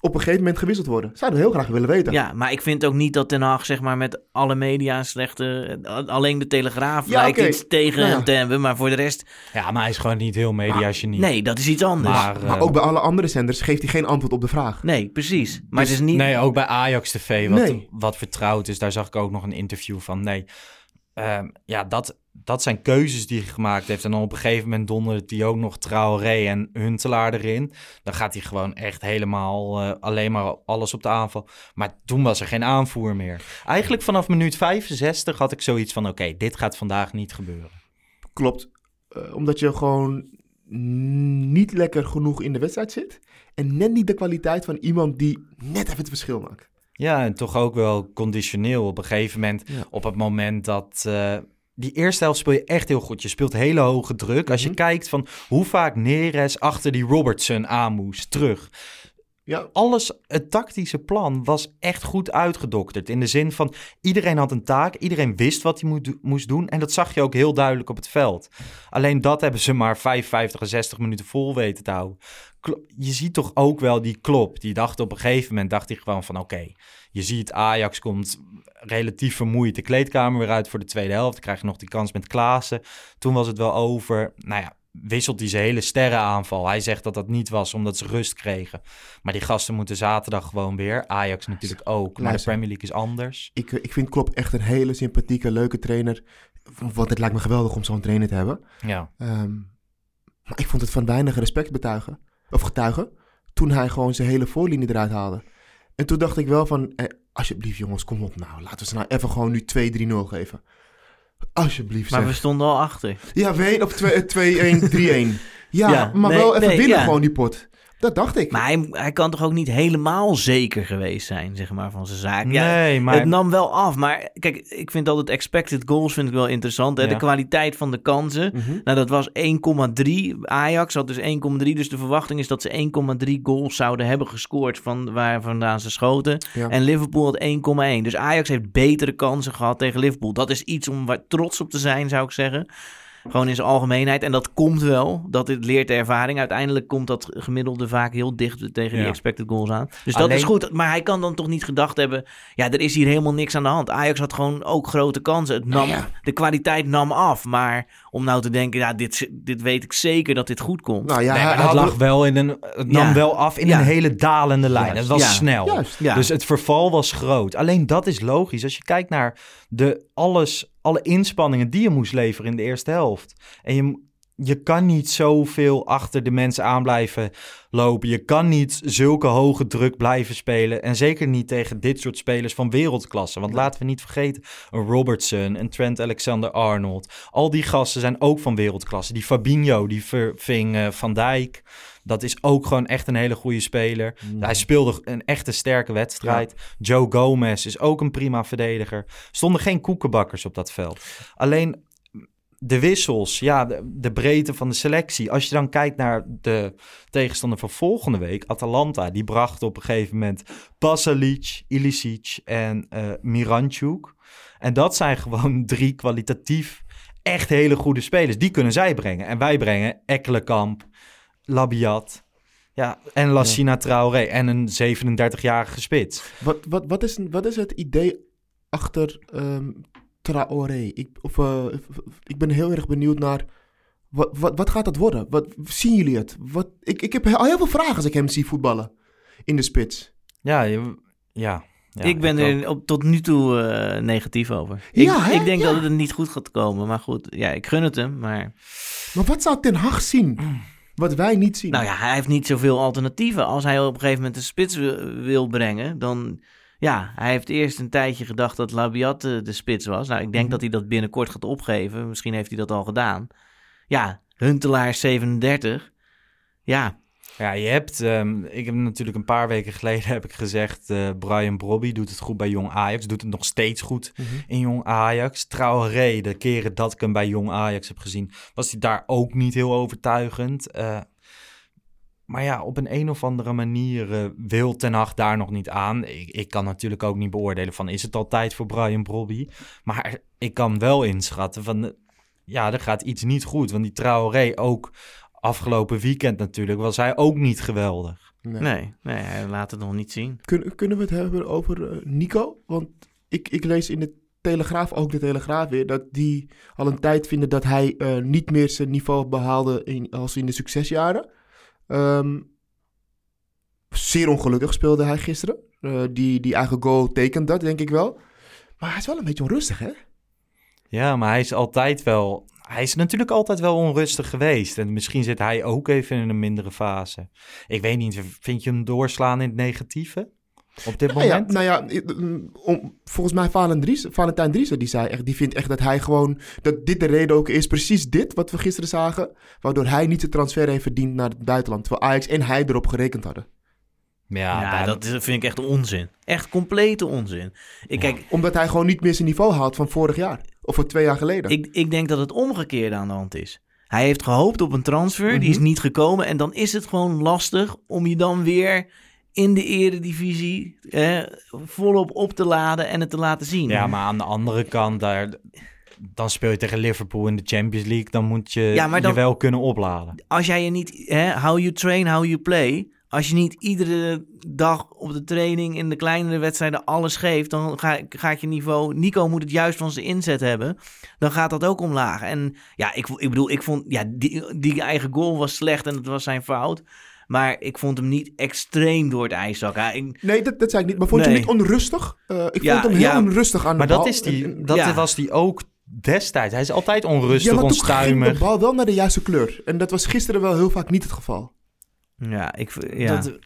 op een gegeven moment gewisseld worden. Zouden we heel graag willen weten. ja, maar ik vind ook niet dat Den Haag zeg maar met alle media slechte... Alleen de Telegraaf Ja, lijkt iets tegen Nou ja. hem te hebben, maar voor de rest... Ja, maar hij is gewoon niet heel media-genie. Nee, dat is iets anders. Maar, Maar eh, ook bij alle andere zenders geeft hij geen antwoord op de vraag. Nee, precies. Maar Dus- het is niet... Nee, ook bij Ajax TV, wat, Nee. wat vertrouwd is. Daar zag ik ook nog een interview van. Nee, Ehm, ja, dat, dat zijn keuzes die hij gemaakt heeft. En dan op een gegeven moment dondert hij ook nog Traoré en Huntelaar erin. Dan gaat hij gewoon echt helemaal eh, alleen maar alles op de aanval. Maar toen was er geen aanvoer meer. Eigenlijk vanaf minuut 65 had ik zoiets van... oké, dit gaat vandaag niet gebeuren. Klopt. Eh, omdat je gewoon niet lekker genoeg in de wedstrijd zit. En net niet de kwaliteit van iemand die net even het verschil maakt. Ja, en toch ook wel conditioneel. Op een gegeven moment, op het moment dat... eh, die eerste helft speel je echt heel goed. Je speelt hele hoge druk. Als je kijkt van hoe vaak Neres achter die Robertson aan moest, terug. Ja. Alles, het tactische plan was echt goed uitgedokterd. In de zin van, iedereen had een taak. Iedereen wist wat hij moest doen. En dat zag je ook heel duidelijk op het veld. Alleen dat hebben ze maar 55 en 60 minuten vol weten te houden. Je ziet toch ook wel die klop. Die dacht op een gegeven moment, dacht hij gewoon van... Oké, je ziet Ajax komt relatief vermoeid de kleedkamer weer uit voor de tweede helft. Dan krijg je nog die kans met Klaassen. Toen was het wel over. Nou ja, wisselt hij zijn hele sterrenaanval. Hij zegt dat dat niet was omdat ze rust kregen. Maar die gasten moeten zaterdag gewoon weer. Ajax natuurlijk ook. Maar de. Premier League is anders. Ik, ik vind Klopp echt een hele sympathieke, leuke trainer. Want het lijkt me geweldig om zo'n trainer te hebben. Ja. Ehm, maar ik vond het van weinig respect betuigen. Of getuigen. Toen hij gewoon zijn hele voorlinie eruit haalde. En toen dacht ik wel van... Eh, alsjeblieft jongens, kom op nou. Laten we ze nou even gewoon nu 2-3-0 geven. Alsjeblieft Maar zeg. we stonden al achter. Ja, weet op 2-1, 3-1. Ja, Ja, maar nee, wel even nee, winnen ja. gewoon die pot. Dat dacht ik. Maar hij, hij kan toch ook niet helemaal zeker geweest zijn, zeg maar, van zijn zaak. Nee, maar- Het nam wel af, maar kijk, ik vind altijd expected goals vind ik wel interessant. Hè? Ja. De kwaliteit van de kansen. Mhm. Nou, dat was 1,3. Ajax had dus 1,3. Dus de verwachting is dat ze 1,3 goals zouden hebben gescoord van waar vandaan ze schoten. Ja. En Liverpool had 1,1. Dus Ajax heeft betere kansen gehad tegen Liverpool. Dat is iets om waar trots op te zijn, zou ik zeggen. Gewoon in zijn algemeenheid. En dat komt wel. Dat het leert de ervaring. Uiteindelijk komt dat gemiddelde vaak heel dicht tegen die expected goals aan. Dus dat is goed. Maar hij kan dan toch niet gedacht hebben... Ja, er is hier helemaal niks aan de hand. Ajax had gewoon ook grote kansen. Het nam, De kwaliteit nam af. Maar om nou te denken... Ja, dit, dit weet ik zeker dat dit goed komt. Nou ja, nee, maar haalde- lag wel in een. Het nam Ja. wel af in Ja. een hele dalende lijn. Juist. Het was Ja. snel. Juist. Ja. Dus het verval was groot. Alleen dat is logisch. Als je kijkt naar de alles, alle inspanningen die je moest leveren in de eerste helft. En je, je kan niet zoveel achter de mensen aan blijven lopen. Je kan niet zulke hoge druk blijven spelen. En zeker niet tegen dit soort spelers van wereldklasse. Want laten we niet vergeten, een Robertson, een Trent Alexander-Arnold. Al die gasten zijn ook van wereldklasse. Die Fabinho, die verving eh, Van Dijk. Dat is ook gewoon echt een hele goede speler. Hij speelde een echte sterke wedstrijd. Joe Gomez is ook een prima verdediger. Stonden geen koekenbakkers op dat veld. Alleen de wissels, ja, de, de breedte van de selectie. Als je dan kijkt naar de tegenstander van volgende week, Atalanta, die bracht op een gegeven moment Pasalic, Ilicic en eh Miranchuk. En dat zijn gewoon drie kwalitatief echt hele goede spelers. Die kunnen zij brengen. En wij brengen Ekkelenkamp, Labiat, ja, en Lassina Traoré en een 37-jarige spits. Wat, wat, wat, is, wat is het idee achter ehm Traoré? Ik, of, eh, ik ben heel erg benieuwd naar... Wat, wat, wat gaat dat worden? Wat, zien jullie het? Wat, ik, ik heb al heel veel vragen als ik hem zie voetballen. In de spits. Ja, je- ja. ja ik ben er op, tot nu toe eh, negatief over. Ja, ik, hè? ik denk Ja. dat het niet goed gaat komen. Maar goed, ja, ik gun het hem. Maar Maar wat zou Ten Hag zien? Wat wij niet zien. nou ja, hij heeft niet zoveel alternatieven. Als hij op een gegeven moment een spits wil, wil brengen, dan... Ja, hij heeft eerst een tijdje gedacht dat Labiat eh, de spits was. Nou, ik denk Mhm. dat hij dat binnenkort gaat opgeven. Misschien heeft hij dat al gedaan. Ja, Huntelaar 37. Ja, Ja, je hebt, ehm, ik heb natuurlijk een paar weken geleden heb ik gezegd, eh, Brian Brobby doet het goed bij Jong Ajax, doet het nog steeds goed Mhm. in Jong Ajax. Traoré, de keren dat ik hem bij Jong Ajax heb gezien, was hij daar ook niet heel overtuigend. Eh, maar ja, op een een of andere manier eh, wil Ten Hag daar nog niet aan. Ik, ik kan natuurlijk ook niet beoordelen van, is het al tijd voor Brian Brobby? Maar ik kan wel inschatten van, eh, ja, er gaat iets niet goed. Want die Traoré ook afgelopen weekend natuurlijk was hij ook niet geweldig. Nee. nee, nee, hij laat het nog niet zien. Kun- kunnen we het hebben over eh, Nico? Want ik, ik lees in de Telegraaf, ook de Telegraaf weer, dat die al een tijd vinden dat hij eh, niet meer zijn niveau behaalde in, als in de succesjaren. Ehm, zeer ongelukkig speelde hij gisteren. Eh, die, die eigen goal tekent dat, denk ik wel. Maar hij is wel een beetje onrustig, hè? Ja, maar hij is altijd wel. Hij is natuurlijk altijd wel onrustig geweest. En misschien zit hij ook even in een mindere fase. Ik weet niet, vind je hem doorslaan in het negatieve? Op dit Nou ja, moment? nou ja, om, volgens mij Valentijn Driessen, die zei echt, die vindt echt dat hij gewoon, dat dit de reden ook is, precies dit wat we gisteren zagen, waardoor hij niet de transfer heeft verdiend naar het buitenland, terwijl Ajax en hij erop gerekend hadden. Ja, Ja, dat is, vind ik echt onzin. Echt complete onzin. Ik, kijk, Omdat hij gewoon niet meer zijn niveau haalt van vorig jaar, of van twee jaar geleden. ik, ik denk dat het omgekeerde aan de hand is. Hij heeft gehoopt op een transfer, die Mhm. is niet gekomen. En dan is het gewoon lastig om je dan weer in de eredivisie eh, volop op te laden en het te laten zien. ja, maar aan de andere kant, daar, dan speel je tegen Liverpool in de Champions League. Dan moet je Ja, maar dan- je wel kunnen opladen. Als jij je niet, hè, how you train, how you play. Als je niet iedere dag op de training in de kleinere wedstrijden alles geeft, dan ga, gaat je niveau. Nico moet het juist van zijn inzet hebben. Dan gaat dat ook omlaag. En ja, ik, ik bedoel, ik vond ja, die, die eigen goal was slecht en het was zijn fout. Maar ik vond hem niet extreem door het ijs zakken. Ja, ik- Nee, dat, dat zei ik niet. Maar vond je hem niet onrustig? Eh, ik Ja, vond hem heel ja. onrustig aan de Maar bal. dat, is die, En- en- dat ja. was die ook destijds. Hij is altijd onrustig, ja, maar toen ging de onstuimig. bal wel naar de juiste kleur. En dat was gisteren wel heel vaak niet het geval. ja, ik, ja. Dat,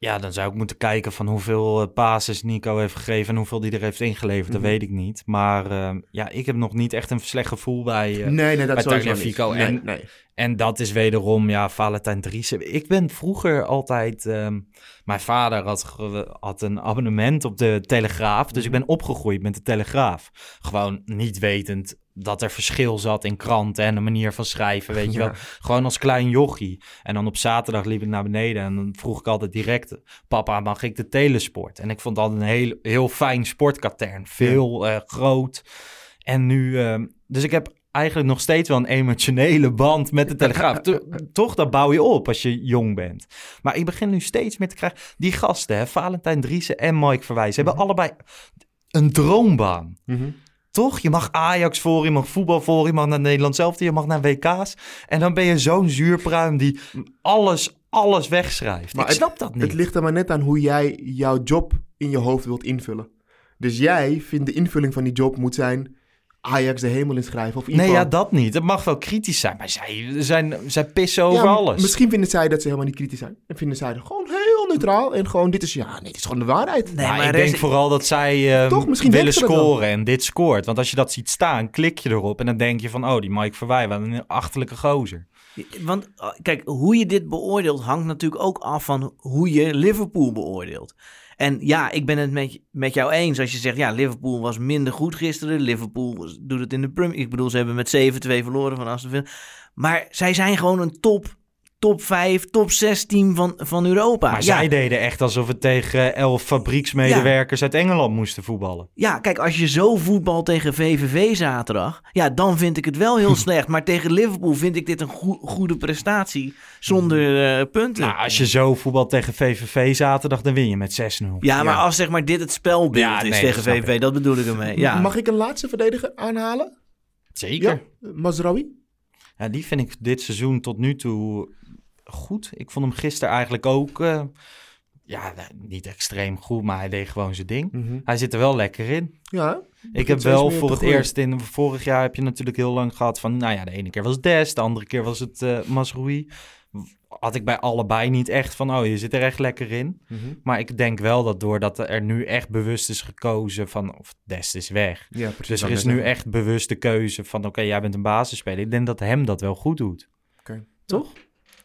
ja, dan zou ik moeten kijken van hoeveel eh, passes Nico heeft gegeven en hoeveel die er heeft ingeleverd. Dat Mhm. weet ik niet. Maar eh, ja, ik heb nog niet echt een slecht gevoel bij, eh, nee, nee, dat bij niet. Nee, En, nee. en dat is wederom, ja, Valentijn Driessen. Ik ben vroeger altijd... ehm, mijn vader had, had een abonnement op de Telegraaf. Dus ik ben opgegroeid met de Telegraaf. Gewoon niet wetend dat er verschil zat in kranten en de manier van schrijven, weet je wel. Gewoon als klein jochie. En dan op zaterdag liep ik naar beneden en dan vroeg ik altijd direct... Papa, mag ik de telesport? En ik vond dat een heel, heel fijn sportkatern. Veel eh, groot. En nu... ehm, dus ik heb eigenlijk nog steeds wel een emotionele band met de Telegraaf. To- toch, dat bouw je op als je jong bent. Maar ik begin nu steeds meer te krijgen... Die gasten, hè, Valentijn Driessen en Mike Verwijs... hebben allebei een droombaan. Mhm. Toch? Je mag Ajax voor, je mag voetbal voor, je mag naar Nederland zelf, je mag naar WK's. En dan ben je zo'n zuurpruim die alles, alles wegschrijft. Maar ik het- snap dat niet. Het ligt er maar net aan hoe jij jouw job in je hoofd wilt invullen. Dus jij vindt de invulling van die job moet zijn Ajax de hemel inschrijven. Of in ieder Nee, ja, dat niet. Het mag wel kritisch zijn, maar zij, zijn, zij pissen over alles. Misschien vinden zij dat ze helemaal niet kritisch zijn. En vinden zij er gewoon heel neutraal. En gewoon, dit is, ja, nee, dit is gewoon de waarheid. Nee, maar maar ik is- denk vooral dat zij eh, Toch? Misschien willen scoren en dit scoort. Want als je dat ziet staan, klik je erop en dan denk je van... oh, die Mike Verwij, wat een achterlijke gozer. Want uh, kijk, hoe je dit beoordeelt hangt natuurlijk ook af van hoe je Liverpool beoordeelt. En ja, ik ben het met, met jou eens als je zegt, ja, Liverpool was minder goed gisteren. Liverpool doet het in de Premier. Ik bedoel, ze hebben met 7-2 verloren van Aston Villa. Maar zij zijn gewoon een top, top 5, top 6 team van, van Europa. Maar ja, zij deden echt alsof we tegen elf fabrieksmedewerkers uit Engeland moesten voetballen. ja, kijk, als je zo voetbal tegen VVV zaterdag, ja, dan vind ik het wel heel slecht. Maar tegen Liverpool vind ik dit een goe- goede prestatie zonder eh, punten. Nou, als je zo voetbal tegen VVV zaterdag, dan win je met 6-0. Ja, maar als zeg maar dit het spelbeeld Ja, is nee, tegen VVV, dat bedoel ik ermee. Ja. Mag ik een laatste verdediger aanhalen? Zeker. Ja, Mazraoui. Ja, die vind ik dit seizoen tot nu toe goed. Ik vond hem gisteren eigenlijk ook... eh, ja, niet extreem goed, maar hij deed gewoon zijn ding. Mhm. Hij zit er wel lekker in. Ja. Ik heb wel voor het groeien. eerst in... Vorig jaar heb je natuurlijk heel lang gehad van... Nou ja, de ene keer was Des, de andere keer was het Masroei. Had ik bij allebei niet echt van... Oh, je zit er echt lekker in. Mhm. Maar ik denk wel dat doordat er nu echt bewust is gekozen van... Of Des is weg. Ja. Dus er is nu echt bewust de keuze van... Oké, jij bent een basisspeler. Ik denk dat hem dat wel goed doet. Toch? Ja.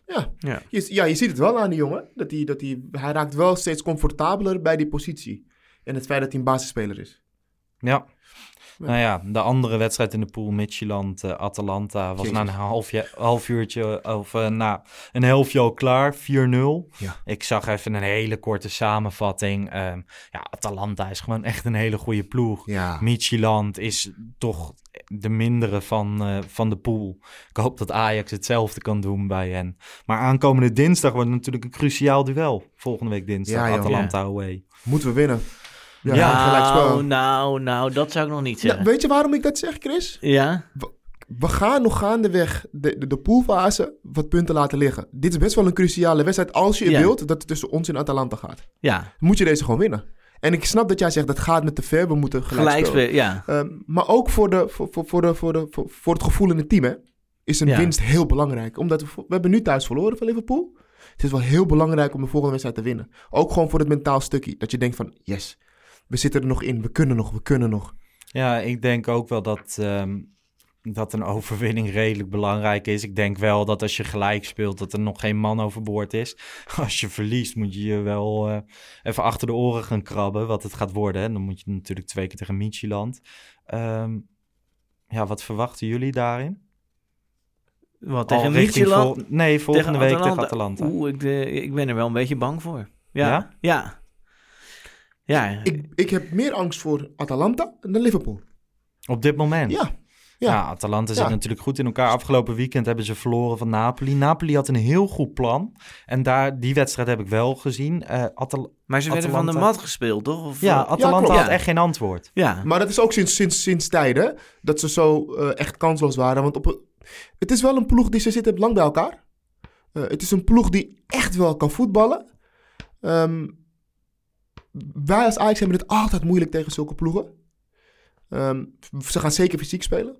Ja. Je, ja, je ziet het wel aan die jongen. Dat hij, dat hij, hij raakt wel steeds comfortabeler bij die positie. En het feit dat hij een basisspeler is. Ja. Nou ja, de andere wedstrijd in de pool, Midtjylland, Atalanta, was Jezus. na een half, ja- half uurtje of eh, na een helftje al klaar, 4-0. Ja. Ik zag even een hele korte samenvatting. Ehm, ja, Atalanta is gewoon echt een hele goede ploeg. Ja. Midtjylland is toch de mindere van, eh, van de pool. Ik hoop dat Ajax hetzelfde kan doen bij hen. Maar aankomende dinsdag wordt natuurlijk een cruciaal duel. Volgende week dinsdag, Ja. Atalanta away. Moeten we winnen. Ja, nou, nou, nou, dat zou ik nog niet Nou, zeggen. weet je waarom ik dat zeg, Chris? Ja? We gaan nog gaandeweg de, de, de poolfase wat punten laten liggen. Dit is best wel een cruciale wedstrijd als je Ja. wilt dat het tussen ons en Atalanta gaat. Ja, Moet je deze gewoon winnen. En ik snap dat jij zegt dat gaat met te ver, we moeten gelijk, gelijk spelen. ja. Ehm, maar ook voor, de, voor, voor, voor, de, voor, de, voor, voor het gevoel in het team hè, is een Ja. winst heel belangrijk. Omdat we, we hebben nu thuis verloren van Liverpool. Het is wel heel belangrijk om de volgende wedstrijd te winnen. Ook gewoon voor het mentaal stukje. Dat je denkt van, yes, we zitten er nog in. We kunnen nog, we kunnen nog. Ja, ik denk ook wel dat, ehm, dat een overwinning redelijk belangrijk is. Ik denk wel dat als je gelijk speelt, dat er nog geen man overboord is. Als je verliest, moet je je wel eh, even achter de oren gaan krabben, wat het gaat worden. En dan moet je natuurlijk twee keer tegen Michieland. Ehm ja, wat verwachten jullie daarin? Wat, tegen vol- nee, volgende week tegen Atalanta. Oeh, ik, eh, ik ben er wel een beetje bang voor. Ja? Ja? Ja. Ja. Ik, ik heb meer angst voor Atalanta dan Liverpool. Op dit moment? Ja. Ja, Ja. Atalanta Ja. zit natuurlijk goed in elkaar. Afgelopen weekend hebben ze verloren van Napoli. Napoli had een heel goed plan. En daar, die wedstrijd heb ik wel gezien. Eh Atal- Maar ze werden van de mat gespeeld, toch? Of, Ja, eh, Atalanta had echt geen antwoord. Ja. Maar dat is ook sinds, sinds, sinds tijden dat ze zo eh, echt kansloos waren. Want op, het is wel een ploeg die ze zitten lang bij elkaar. Eh, het is een ploeg die echt wel kan voetballen. Ehm, wij als Ajax hebben het altijd moeilijk tegen zulke ploegen. Ehm, ze gaan zeker fysiek spelen.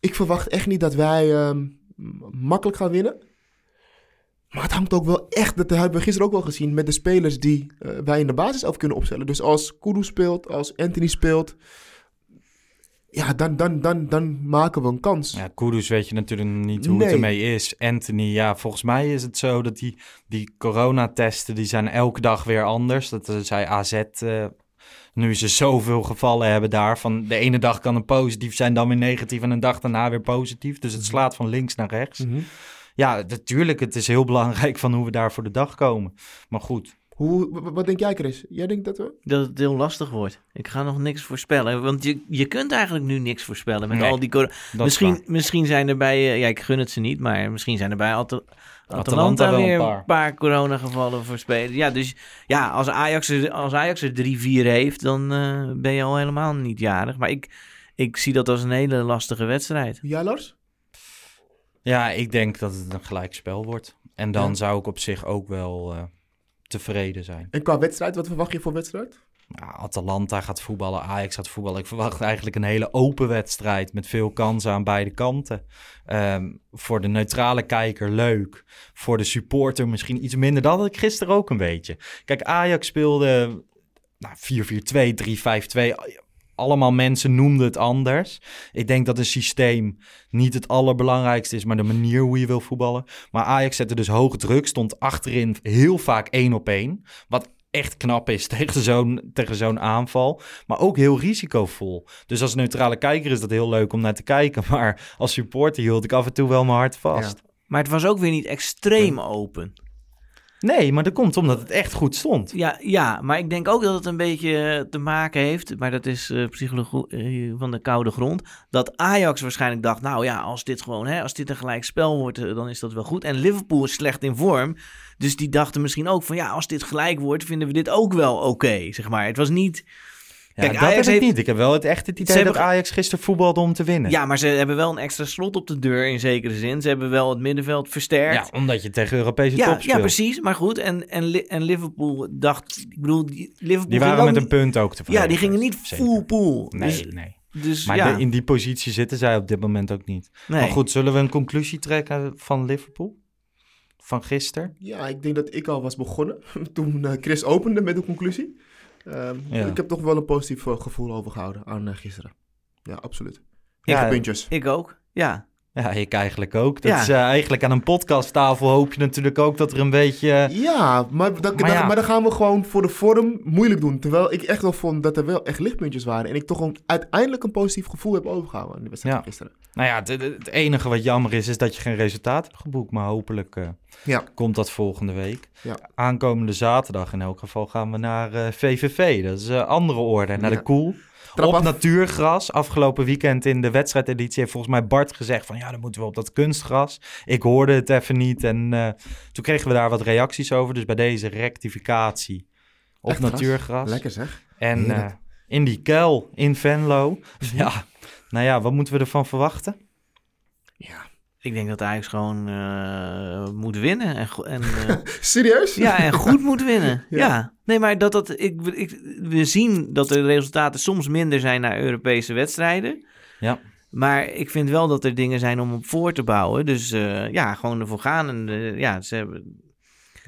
Ik verwacht echt niet dat wij ehm, makkelijk gaan winnen. Maar het hangt ook wel echt, dat hebben we gisteren ook wel gezien, met de spelers die eh, wij in de basis af kunnen opstellen. Dus als Kudu speelt, als Anthony speelt, ja, dan, dan, dan, dan maken we een kans. Ja, Kudus weet je natuurlijk niet hoe Nee. het ermee is. Anthony, ja, volgens mij is het zo dat die, die coronatesten, die zijn elke dag weer anders. Dat eh, zei AZ, eh, nu ze zoveel gevallen hebben daar, van de ene dag kan een positief zijn, dan weer negatief en een dag daarna weer positief. Dus het Mhm. slaat van links naar rechts. Ja, natuurlijk, het is heel belangrijk van hoe we daar voor de dag komen. Maar goed. Hoe, wat denk jij, Chris? Jij denkt dat we... Dat het heel lastig wordt. Ik ga nog niks voorspellen. Want je, je kunt eigenlijk nu niks voorspellen met Nee, al die... Misschien, misschien zijn er bij... eh, ja, ik gun het ze niet, maar misschien zijn er bij Atal- Atalanta, Atalanta wel een weer paar. een paar coronagevallen voor spelen. Ja, dus ja, als Ajax er, als Ajax er drie, vier heeft, dan eh, ben je al helemaal niet jarig. Maar ik, ik zie dat als een hele lastige wedstrijd. Ja, Lars? Ja, ik denk dat het een gelijkspel wordt. En dan Ja. zou ik op zich ook wel eh, tevreden zijn. En qua wedstrijd, wat verwacht je voor wedstrijd? Ja, Atalanta gaat voetballen, Ajax gaat voetballen. Ik verwacht eigenlijk een hele open wedstrijd met veel kansen aan beide kanten. Ehm, voor de neutrale kijker leuk. Voor de supporter misschien iets minder. Dat had ik gisteren ook een beetje. Kijk, Ajax speelde nou, 4-4-2, 3-5-2. Allemaal mensen noemden het anders. Ik denk dat een systeem niet het allerbelangrijkste is, maar de manier hoe je wil voetballen. Maar Ajax zette dus hoog druk, stond achterin heel vaak één op één. Wat echt knap is tegen zo'n, tegen zo'n aanval. Maar ook heel risicovol. Dus als neutrale kijker is dat heel leuk om naar te kijken. Maar als supporter hield ik af en toe wel mijn hart vast. Maar het was ook weer niet extreem open. Nee, maar dat komt omdat het echt goed stond. Ja, ja, maar ik denk ook dat het een beetje eh, te maken heeft, maar dat is eh, psychologie eh, van de koude grond, dat Ajax waarschijnlijk dacht, nou ja, als dit gewoon, hè, als dit een gelijk spel wordt, dan is dat wel goed. En Liverpool is slecht in vorm, dus die dachten misschien ook van, ja, als dit gelijk wordt, vinden we dit ook wel oké, zeg maar. Het was niet... Ja, Kijk, dat Ajax heb ik heeft- niet. Ik heb wel het echt het Ze idee dat hebben- Ajax gisteren voetbalde om te winnen. Ja, maar ze hebben wel een extra slot op de deur in zekere zin. Ze hebben wel het middenveld versterkt. Ja, omdat je tegen Europese ja, top ja, speelt. precies. Maar goed, en, en, en Liverpool dacht, ik bedoel, die- Liverpool Die ging waren met niet- een punt ook tevreden. Ja, die gingen niet Zeker. full pool. Nee, dus, nee. Dus maar ja. de- in die positie zitten zij op dit moment ook niet. Nee. Maar goed, zullen we een conclusie trekken van Liverpool? Van gisteren? Ja, ik denk dat ik al was begonnen toen eh, Chris opende met de conclusie. Ehm, Ja. Ik heb toch wel een positief eh, gevoel overgehouden aan eh, gisteren. Ja, absoluut. Ja, Negen puntjes. Ik ook, ja. Ja, ik eigenlijk ook. Dat Ja. is, eh, eigenlijk aan een podcasttafel hoop je natuurlijk ook dat er een beetje... Ja, maar, dan, Maar dan- maar dan gaan we gewoon voor de vorm moeilijk doen. Terwijl ik echt wel vond dat er wel echt lichtpuntjes waren. En ik toch een, uiteindelijk een positief gevoel heb overgehouden aan de wedstrijd Ja. gisteren. Nou ja, het, enige wat jammer is, is dat je geen resultaat hebt geboekt. Maar hopelijk eh, komt dat volgende week. Ja. Aankomende zaterdag in elk geval gaan we naar eh, VVV. Dat is een andere orde. Naar de Koel. Trap op af. natuurgras. Afgelopen weekend in de wedstrijdeditie heeft volgens mij Bart gezegd van... ja, dan moeten we op dat kunstgras. Ik hoorde het even niet. En eh, toen kregen we daar wat reacties over. Dus bij deze rectificatie op Echt gras? natuurgras. Lekker zeg. En eh, in die kuil in Venlo. Ja, nou ja, wat moeten we ervan verwachten? Ik denk dat Ajax gewoon eh, moet winnen. En, en, eh, Serieus? ja, en goed moet winnen. Ja. ja. Nee, maar dat dat... Ik, ik, we zien dat de resultaten soms minder zijn naar Europese wedstrijden. Ja. Maar ik vind wel dat er dingen zijn om op voor te bouwen. Dus eh, ja, gewoon ervoor gaan. En ja, ze hebben...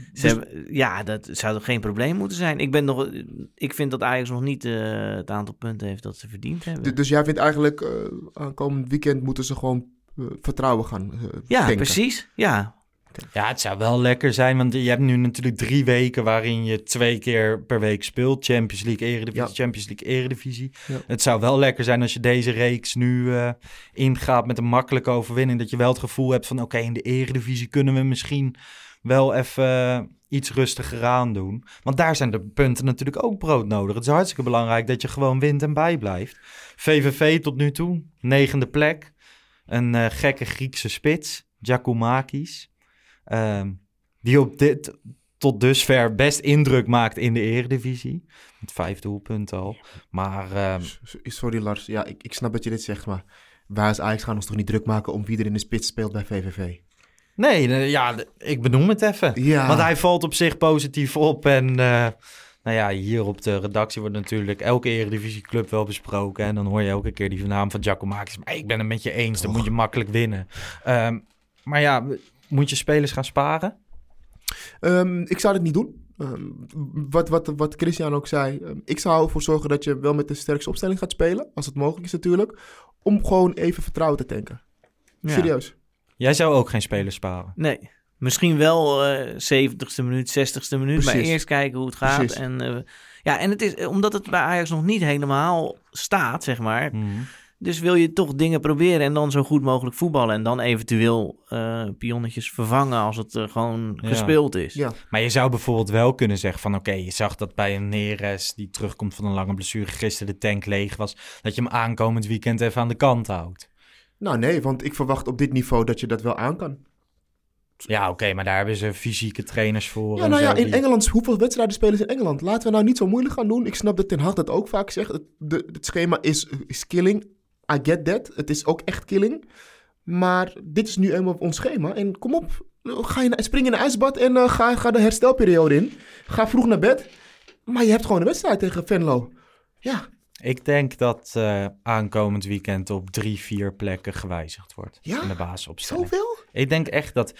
Ze Dus- hebben, ja, dat zou toch geen probleem moeten zijn. Ik, ben nog, ik vind dat Ajax nog niet eh, het aantal punten heeft dat ze verdiend hebben. Dus jij vindt eigenlijk, eh, aankomend weekend moeten ze gewoon vertrouwen gaan eh, ja, precies. Ja, Ja, het zou wel lekker zijn, want je hebt nu natuurlijk drie weken waarin je twee keer per week speelt. Champions League, Eredivisie, Ja. Champions League, Eredivisie. Ja. Het zou wel lekker zijn als je deze reeks nu eh, ingaat met een makkelijke overwinning. Dat je wel het gevoel hebt van, oké, in de Eredivisie kunnen we misschien wel even eh, iets rustiger aan doen. Want daar zijn de punten natuurlijk ook broodnodig. Het is hartstikke belangrijk dat je gewoon wint en bijblijft. VVV tot nu toe, negende plek. Een eh, gekke Griekse spits, Giacomakis. Ehm, die op dit tot dusver best indruk maakt in de eredivisie. Met vijf doelpunten al. Maar ehm, Sorry Lars, ja, ik, ik snap dat je dit zegt, maar wij als Ajax gaan ons toch niet druk maken om wie er in de spits speelt bij VVV? nee, ja, ik benoem het even. Ja. Want hij valt op zich positief op. En eh, nou ja, hier op de redactie wordt natuurlijk elke eredivisieclub wel besproken. En dan hoor je elke keer die naam van Giacomakis. Maar ik ben het met je eens, dan moet je makkelijk winnen. Ehm, maar ja, moet je spelers gaan sparen? Ehm, ik zou dit niet doen. Ehm, wat, wat, wat Christian ook zei, ik zou ervoor zorgen dat je wel met de sterkste opstelling gaat spelen, als het mogelijk is natuurlijk, om gewoon even vertrouwen te tanken. Ja. Serieus. Jij zou ook geen spelers sparen. Nee. Misschien wel eh 70ste minuut, 60ste minuut. Maar eerst kijken hoe het gaat. Precies. En, eh, ja, en het is eh, omdat het bij Ajax nog niet helemaal staat, zeg maar. Mhm. Dus wil je toch dingen proberen en dan zo goed mogelijk voetballen. En dan eventueel eh pionnetjes vervangen als het eh, gewoon Ja. gespeeld is. Ja. Maar je zou bijvoorbeeld wel kunnen zeggen van... oké, je zag dat bij een Neres die terugkomt van een lange blessure... gisteren de tank leeg was... dat je hem aankomend weekend even aan de kant houdt. Nou nee, want ik verwacht op dit niveau dat je dat wel aan kan. Ja, oké, maar daar hebben ze fysieke trainers voor. Ja, en nou zo ja, in die- Engeland, hoeveel wedstrijden spelen ze in Engeland? Laten we nou niet zo moeilijk gaan doen. Ik snap dat Ten Hag dat ook vaak zegt. Het, de, het schema is, is killing. I get that. Het is ook echt killing. Maar dit is nu eenmaal ons schema. En kom op, ga je naar, spring in een ijsbad en eh, ga, ga de herstelperiode in. Ga vroeg naar bed. Maar je hebt gewoon een wedstrijd tegen Venlo. Ja, Ik denk dat eh, aankomend weekend op drie, vier plekken gewijzigd wordt. Ja? In de basisopstelling. zoveel? Ik denk echt dat,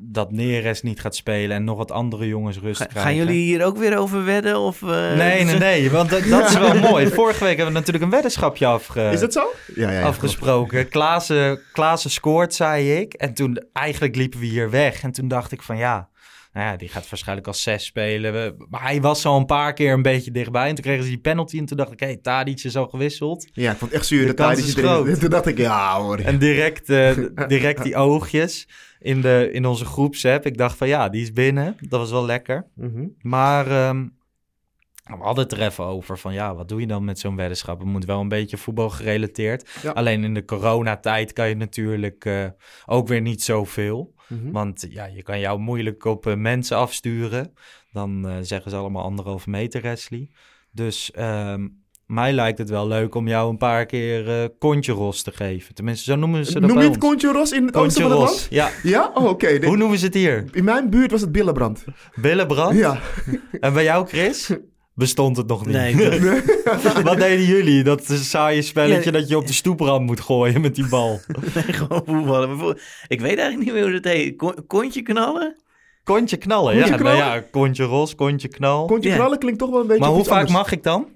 dat Neres niet gaat spelen... en nog wat andere jongens rust Ga- krijgen. gaan jullie hier ook weer over wedden? Of, eh, Nee, nee, nee, want dat, dat is wel mooi. Vorige week hebben we natuurlijk een weddenschapje afge... Is dat zo? Ja, ja, ja, afgesproken. Klaassen, Klaassen scoort, zei ik. En toen eigenlijk liepen we hier weg. En toen dacht ik van ja, nou ja, die gaat waarschijnlijk als zes spelen. We- maar hij was al een paar keer een beetje dichtbij. En toen kregen ze die penalty. En toen dacht ik, hé, hey, Tadic is al gewisseld. Ja, ik vond het echt zuur. Is is erin. groot. Toen dacht ik, ja hoor. En direct, eh, direct die oogjes in, de, in onze groepsapp. Ik dacht van ja, die is binnen. Dat was wel lekker. Mhm. Maar ehm, we hadden het er even over van ja, wat doe je dan met zo'n weddenschap? Het moet wel een beetje voetbal gerelateerd. Ja. Alleen in de coronatijd kan je natuurlijk eh, ook weer niet zoveel. Mhm. Want ja, je kan jou moeilijk op eh, mensen afsturen. Dan eh, zeggen ze allemaal anderhalve meter wrestling. Dus ehm, mij lijkt het wel leuk om jou een paar keer eh kontje ros te geven. Tenminste, zo noemen ze dat Noem je het ons. Kontje Ros in het oosten Kontje van het ros, land? ja. Ja? Oh, oké. Hoe noemen ze het hier? In mijn buurt was het Billenbrand. Billenbrand? Ja. En bij jou, Chris? Bestond het nog niet? Nee, dat- Wat deden jullie? Dat saaie spelletje Ja. dat je op de stoeprand moet gooien met die bal. nee, gewoon voetballen. Ik weet eigenlijk niet meer hoe dat heet. Kon- Kontje knallen? Kontje knallen, Kontje ja. knallen? Nou ja, kontje ros, kontje knal. Kontje Ja. knallen klinkt toch wel een beetje maar hoe vaak anders. mag ik dan?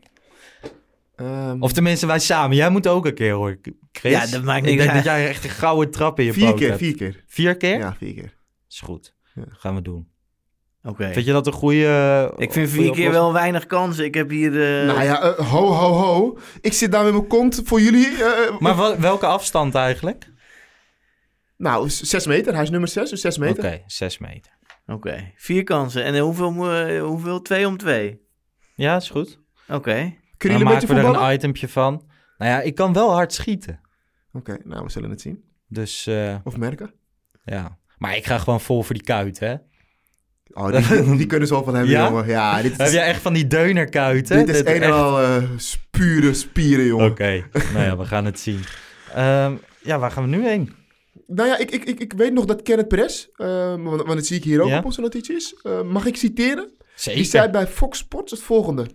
Ehm, Of tenminste, wij samen. Jij moet ook een keer hoor, Chris. Ja, dat maakt Ik niks denk uit. dat jij echt een gouden trap in je vier poot keer, hebt. vier keer. Vier keer? Ja, vier keer. Is goed. Ja. Gaan we doen. Oké. Vind je dat een goede... Ik vind goede vier keer oplossing? wel weinig kansen. Ik heb hier... eh, nou ja, eh, ho, ho, ho. Ik zit daar met mijn kont voor jullie. eh, Maar wel- welke afstand eigenlijk? Nou, zes meter. Hij is nummer zes, dus zes Oké, meter. zes meter. Oké, vier kansen. En hoeveel, hoeveel? Twee om twee? Ja, is goed. Oké. Kunnen Dan maken beetje we er een itempje van. Nou ja, ik kan wel hard schieten. Oké, nou, we zullen het zien. Dus eh, Of merken. ja. Maar ik ga gewoon vol voor die kuit, hè? Oh, die, die kunnen ze al van hebben, Ja? jongen. Ja, dit Heb is, jij echt van die deunerkuiten? dit is een en echt- al eh, pure spieren, jongen. Oké, nou ja, we gaan het zien. Ehm, ja, waar gaan we nu heen? Nou ja, ik, ik, ik, ik weet nog dat Kenneth Perez, eh, want, want dat zie ik hier ook Ja? op onze notities. eh, mag ik citeren? Zeker. Die zei bij Fox Sports het volgende.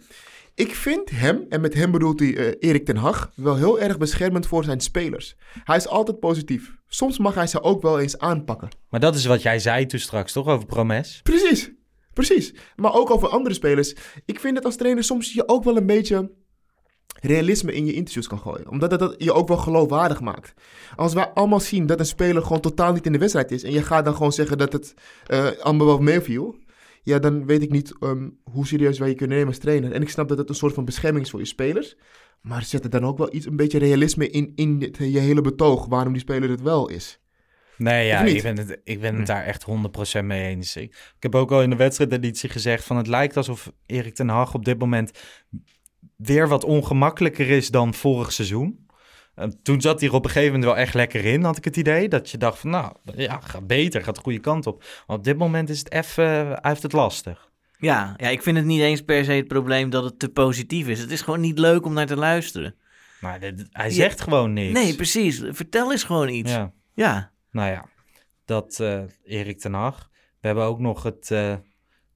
Ik vind hem, en met hem bedoelt hij eh, Erik ten Hag, wel heel erg beschermend voor zijn spelers. Hij is altijd positief. Soms mag hij ze ook wel eens aanpakken. Maar dat is wat jij zei toen straks, toch? Over Promes? Precies, precies. Maar ook over andere spelers. Ik vind dat als trainer soms je ook wel een beetje realisme in je interviews kan gooien. Omdat dat, dat je ook wel geloofwaardig maakt. Als wij allemaal zien dat een speler gewoon totaal niet in de wedstrijd is... en je gaat dan gewoon zeggen dat het eh, allemaal wel meeviel... ja, dan weet ik niet ehm, hoe serieus wij je kunnen nemen als trainer. En ik snap dat het een soort van bescherming is voor je spelers... maar zet er dan ook wel iets, een beetje realisme in, in het- je hele betoog... waarom die speler het wel is. Nee, ja, ik ben, het, ik ben het daar echt 100% mee eens. Ik, ik heb ook al in de wedstrijdeditie gezegd van het lijkt alsof Erik ten Hag op dit moment weer wat ongemakkelijker is dan vorig seizoen. Eh, toen zat hij er op een gegeven moment wel echt lekker in, had ik het idee. Dat je dacht van, nou, ja, gaat beter, gaat de goede kant op. Maar op dit moment is het even, hij heeft het lastig. Ja, ja, ik vind het niet eens per se het probleem dat het te positief is. Het is gewoon niet leuk om naar te luisteren. Maar hij Ja. zegt gewoon niks. Nee, precies. Vertel eens gewoon iets. Ja. Ja. Nou ja, dat eh Erik ten Hag. We hebben ook nog het eh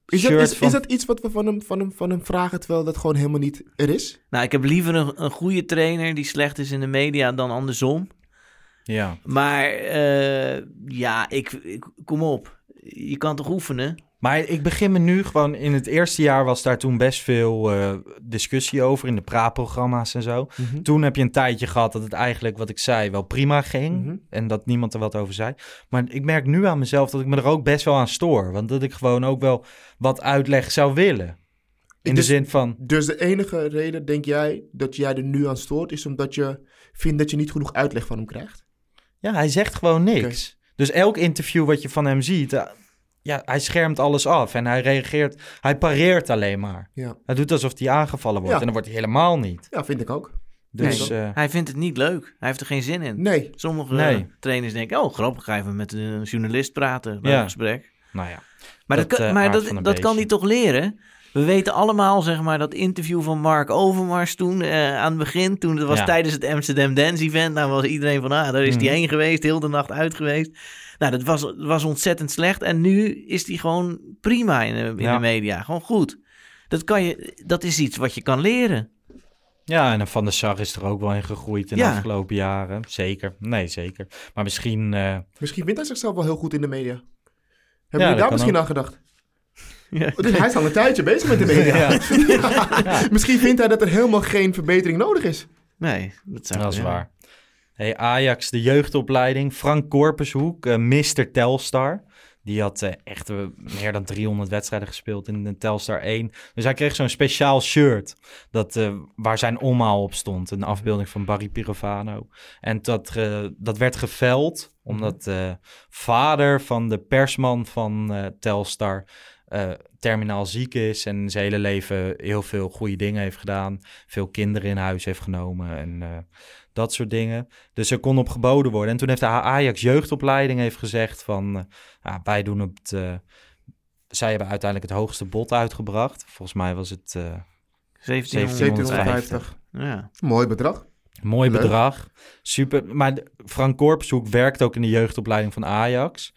Is dat, is, van... is dat iets wat we van hem, van, hem, van hem vragen... terwijl dat gewoon helemaal niet er is? Nou, ik heb liever een, een goede trainer die slecht is in de media dan andersom. Ja. Maar eh, ja, ik, ik, kom op. Je kan toch oefenen? Maar ik begin me nu gewoon... In het eerste jaar was daar toen best veel eh, discussie over... in de praatprogramma's en zo. Mhm. Toen heb je een tijdje gehad dat het eigenlijk, wat ik zei, wel prima ging. Mhm. En dat niemand er wat over zei. Maar ik merk nu aan mezelf dat ik me er ook best wel aan stoor. Want dat ik gewoon ook wel wat uitleg zou willen. In de Dus- zin van... Dus de enige reden, denk jij, dat jij er nu aan stoort... is omdat je vindt dat je niet genoeg uitleg van hem krijgt? Ja, hij zegt gewoon niks. Dus elk interview wat je van hem ziet, eh, ja, hij schermt alles af en hij reageert, hij pareert alleen maar. Ja. Hij doet alsof hij aangevallen wordt Ja. en dan wordt hij helemaal niet. Ja, vind ik ook. Dus Nee, eh, hij vindt het niet leuk. Hij heeft er geen zin in. Nee. Sommige Nee. trainers denken, oh grappig, ga even met een journalist praten bij Ja. een gesprek. nou ja. Maar dat, Dat, kan, eh, maar dat, kan hij toch leren? We weten allemaal, zeg maar, dat interview van Mark Overmars toen eh, aan het begin. Toen dat was Ja. tijdens het Amsterdam Dance Event. Nou was iedereen van, ah, daar is hij Mhm. heen geweest, heel de nacht uit geweest. Nou, dat was, was ontzettend slecht. En nu is hij gewoon prima in, de, in Ja. de media. Gewoon goed. Dat, kan je, dat is iets wat je kan leren. Ja, en Van der Sar is er ook wel in gegroeid in Ja. de afgelopen jaren. Zeker. Nee, zeker. Maar misschien... eh, Misschien vindt hij zichzelf wel heel goed in de media. Hebben jullie daar misschien ook. aan gedacht? Ja. Dus hij is al een tijdje bezig met de media. Ja. Misschien vindt hij dat er helemaal geen verbetering nodig is. Nee, dat, zou, dat is waar. Hey, Ajax, de jeugdopleiding. Frank Korpershoek, eh Mr. Telstar. Die had eh, echt eh, meer dan 300 wedstrijden gespeeld in de Telstar 1. Dus hij kreeg zo'n speciaal shirt dat, eh, waar zijn omhaal op stond. Een afbeelding van Barry Pirovano. En dat, dat werd geveld omdat de vader van de persman van eh, Telstar eh, terminaal ziek is. En zijn hele leven heel veel goede dingen heeft gedaan. Veel kinderen in huis heeft genomen en eh, dat soort dingen. Dus er kon op geboden worden. En toen heeft de Ajax jeugdopleiding heeft gezegd van... eh, ja, wij doen het... zij hebben uiteindelijk het hoogste bod uitgebracht. Volgens mij was het eh 1750. Ja. Mooi bedrag. mooi Leuk. bedrag. Super. Maar Frank Korpshoek werkt ook in de jeugdopleiding van Ajax.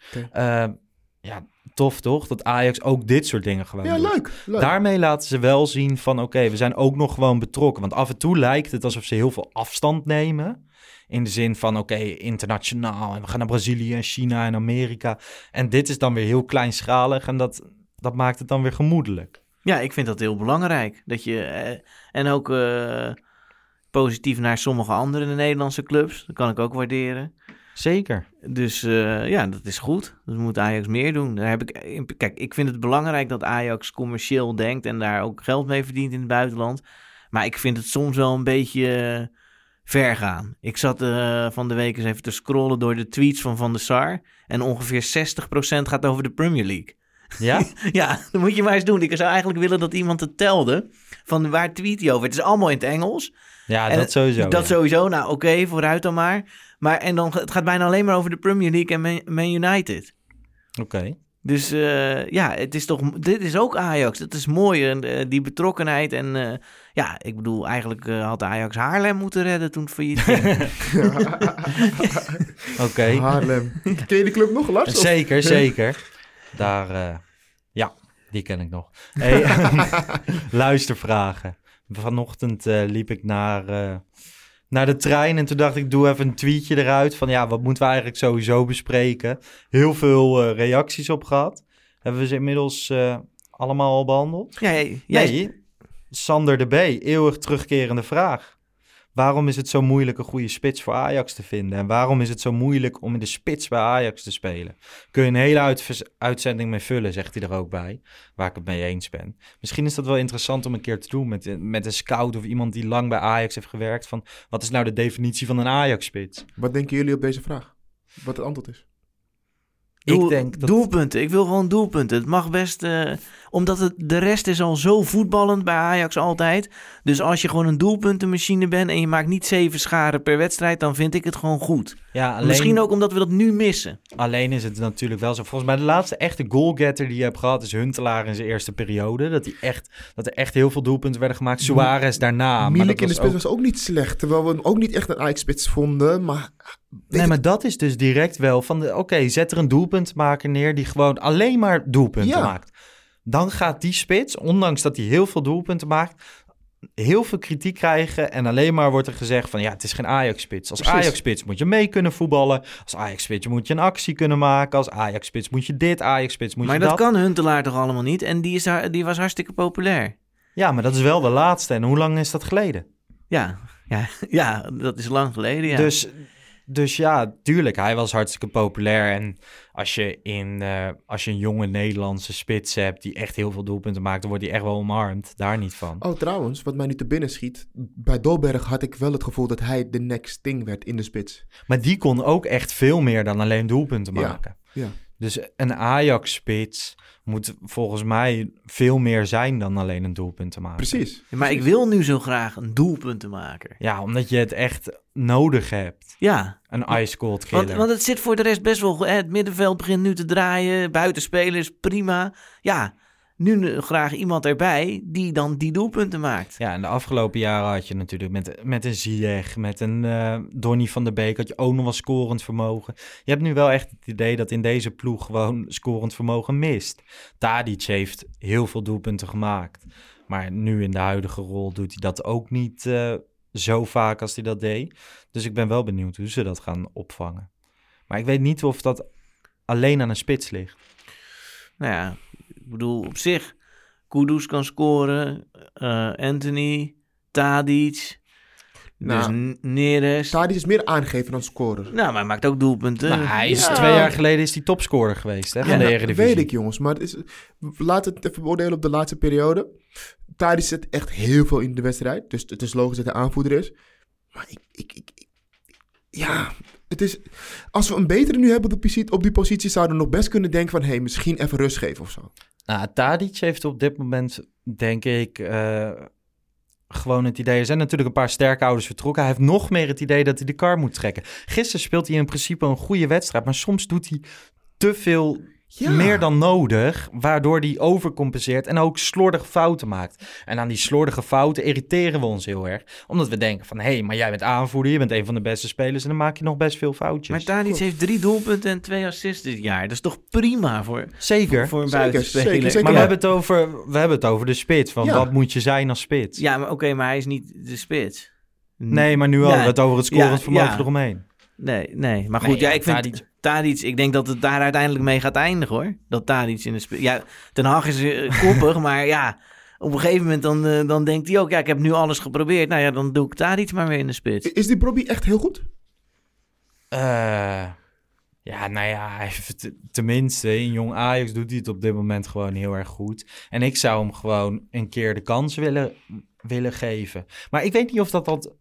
Ja, tof toch? Dat Ajax ook dit soort dingen gewoon Ja, doet. leuk. leuk. Daarmee laten ze wel zien van oké, we zijn ook nog gewoon betrokken. Want af en toe lijkt het alsof ze heel veel afstand nemen. In de zin van oké, internationaal. En we gaan naar Brazilië en China en Amerika. En dit is dan weer heel kleinschalig. En dat, dat maakt het dan weer gemoedelijk. Ja, ik vind dat heel belangrijk. Dat je, eh, en ook eh, positief naar sommige andere Nederlandse clubs. Dat kan ik ook waarderen. Zeker. Dus eh, ja, dat is goed. Dat moet Ajax meer doen. Daar heb ik, kijk, ik vind het belangrijk dat Ajax commercieel denkt en daar ook geld mee verdient in het buitenland. Maar ik vind het soms wel een beetje eh, ver gaan. Ik zat eh, van de week eens even te scrollen door de tweets van Van der Sar. En ongeveer 60% gaat over de Premier League. Ja? Ja, dat moet je maar eens doen. Ik zou eigenlijk willen dat iemand het telde. Van waar tweet hij over? Het is allemaal in het Engels. Ja, En dat sowieso. Dat ja. sowieso. Nou, oké, vooruit dan maar. Maar en dan, het gaat bijna alleen maar over de Premier League en Man, Man United. Oké. Dus eh, ja, het is toch, dit is ook Ajax. Dat is mooi, en, eh, die betrokkenheid. En eh, ja, ik bedoel, eigenlijk eh, had Ajax Haarlem moeten redden toen het failliet ging. Oké. Haarlem. Ken je die club nog, Lars? Zeker, zeker. Daar, eh, ja, die ken ik nog. Hey, luistervragen. Vanochtend eh, liep ik naar, eh, naar de trein en toen dacht ik, doe even een tweetje eruit van ja, wat moeten we eigenlijk sowieso bespreken? Heel veel eh, reacties op gehad. Hebben we ze inmiddels eh, allemaal al behandeld? Ja, jij, jij- Nee, Sander de B, eeuwig terugkerende vraag. Waarom is het zo moeilijk een goede spits voor Ajax te vinden? En waarom is het zo moeilijk om in de spits bij Ajax te spelen? Kun je een hele uitzending mee vullen, zegt hij er ook bij. Waar ik het mee eens ben. Misschien is dat wel interessant om een keer te doen met, met een scout of iemand die lang bij Ajax heeft gewerkt. Van wat is nou de definitie van een Ajax-spits? Wat denken jullie op deze vraag? Wat het antwoord is? Doel- ik denk dat... Doelpunten. Ik wil gewoon doelpunten. Het mag best... eh, omdat het, de rest is al zo voetballend bij Ajax altijd. Dus als je gewoon een doelpuntenmachine bent... en je maakt niet zeven scharen per wedstrijd... dan vind ik het gewoon goed. Ja, alleen... Misschien ook omdat we dat nu missen. Alleen is het natuurlijk wel zo. Volgens mij de laatste echte goalgetter die je hebt gehad is Huntelaar in zijn eerste periode. Dat, hij echt, dat er echt heel veel doelpunten werden gemaakt. Suarez daarna. maar Milik in de was spits ook- was ook niet slecht. Terwijl we hem ook niet echt een Ajax-spits vonden. Maar Nee, maar dat is dus direct wel van de... Oké, zet er een doelpuntmaker neer die gewoon alleen maar doelpunten Ja. maakt. Dan gaat die spits, ondanks dat hij heel veel doelpunten maakt... heel veel kritiek krijgen en alleen maar wordt er gezegd van... ja, het is geen Ajax-spits. Als. Ajax-spits moet je mee kunnen voetballen. Als Ajax-spits moet je een actie kunnen maken. Als Ajax-spits moet je dit, Ajax-spits moet Maar je dat dat. kan Huntelaar toch allemaal niet? En die, is, die was hartstikke populair. Ja, maar dat is wel de laatste. En hoe lang is dat geleden? Ja, ja, ja dat is lang geleden, ja. Dus, dus ja, tuurlijk, hij was hartstikke populair. En als je, in, eh, als je een jonge Nederlandse spits hebt die echt heel veel doelpunten maakt, dan wordt hij echt wel omarmd. Daar niet van. Oh, trouwens, wat mij nu te binnen schiet. Bij Dolberg had ik wel het gevoel dat hij de next thing werd in de spits. Maar die kon ook echt veel meer dan alleen doelpunten Ja, maken. ja. Dus een Ajax-spits moet volgens mij veel meer zijn dan alleen een doelpunt te maken. Precies. Maar ik wil nu zo graag een doelpuntenmaker. Ja, omdat je het echt nodig hebt. Ja. Een ice cold killer. Want, want het zit voor de rest best wel... goed. Hè, Het middenveld begint nu te draaien. Buitenspelers, prima. Ja, nu graag iemand erbij die dan die doelpunten maakt. Ja, en de afgelopen jaren had je natuurlijk met, met een Ziyech, met een eh Donny van der Beek, had je ook nog wel scorend vermogen. Je hebt nu wel echt het idee dat in deze ploeg gewoon scorend vermogen mist. Tadic heeft heel veel doelpunten gemaakt. Maar nu in de huidige rol doet hij dat ook niet eh, zo vaak als hij dat deed. Dus ik ben wel benieuwd hoe ze dat gaan opvangen. Maar ik weet niet of dat alleen aan een spits ligt. Nou ja, ik bedoel, op zich... Kudus kan scoren. eh, Anthony, Tadic. Nou, dus N- Neres. Tadic is meer aangeven dan scorer. Nou, maar hij maakt ook doelpunten. Nou, hij is Ja. twee jaar geleden is hij topscorer geweest hè, van Ja, de nou, Eredivisie. weet ik jongens, maar het is, laten we het even beoordelen op de laatste periode. Tadic zit echt heel veel in de wedstrijd, dus het is logisch dat hij aanvoerder is. Maar ik, ik, ik, ik- ja, het is, als we een betere nu hebben op die, positie- zouden we nog best kunnen denken van, hé, hey, misschien even rust geven of zo. Nou, Tadic heeft op dit moment, denk ik, eh, gewoon het idee... Er zijn natuurlijk een paar sterke ouders vertrokken. Hij heeft nog meer het idee dat hij de kar moet trekken. Gisteren speelt hij in principe een goede wedstrijd... maar soms doet hij te veel Ja. meer dan nodig... waardoor hij overcompenseert en ook slordige fouten maakt. En aan die slordige fouten irriteren we ons heel erg. Omdat we denken van... hé, hey, maar jij bent aanvoerder, je bent een van de beste spelers... en dan maak je nog best veel foutjes. Maar Tadic heeft drie doelpunten en twee assists dit jaar. Dat is toch prima voor, Zeker. voor een Zeker, buitenspeler. zeker, zeker. Maar we Ja. hebben, het over, we hebben het over de spits. Van Ja. wat moet je zijn als spits? Ja, maar oké, maar hij is niet de spits. Nee, maar nu hadden we het over het scorend Ja, vermogen ja. eromheen. Nee, nee. Maar Nee, goed, ja, ja, ik vind Tadic- Tadic... Ik denk dat het daar uiteindelijk mee gaat eindigen, hoor. Dat Tadic in de spits... Ja, Ten Hag is eh, koppig, maar ja... Op een gegeven moment dan, eh, dan denkt hij ook... Ja, ik heb nu alles geprobeerd. Nou ja, dan doe ik Tadic maar weer in de spits. Is die Bobby echt heel goed? Eh, ja, nou ja, hij heeft het- tenminste in jong Ajax doet hij het op dit moment gewoon heel erg goed. En ik zou hem gewoon een keer de kans willen, willen geven. Maar ik weet niet of dat, dat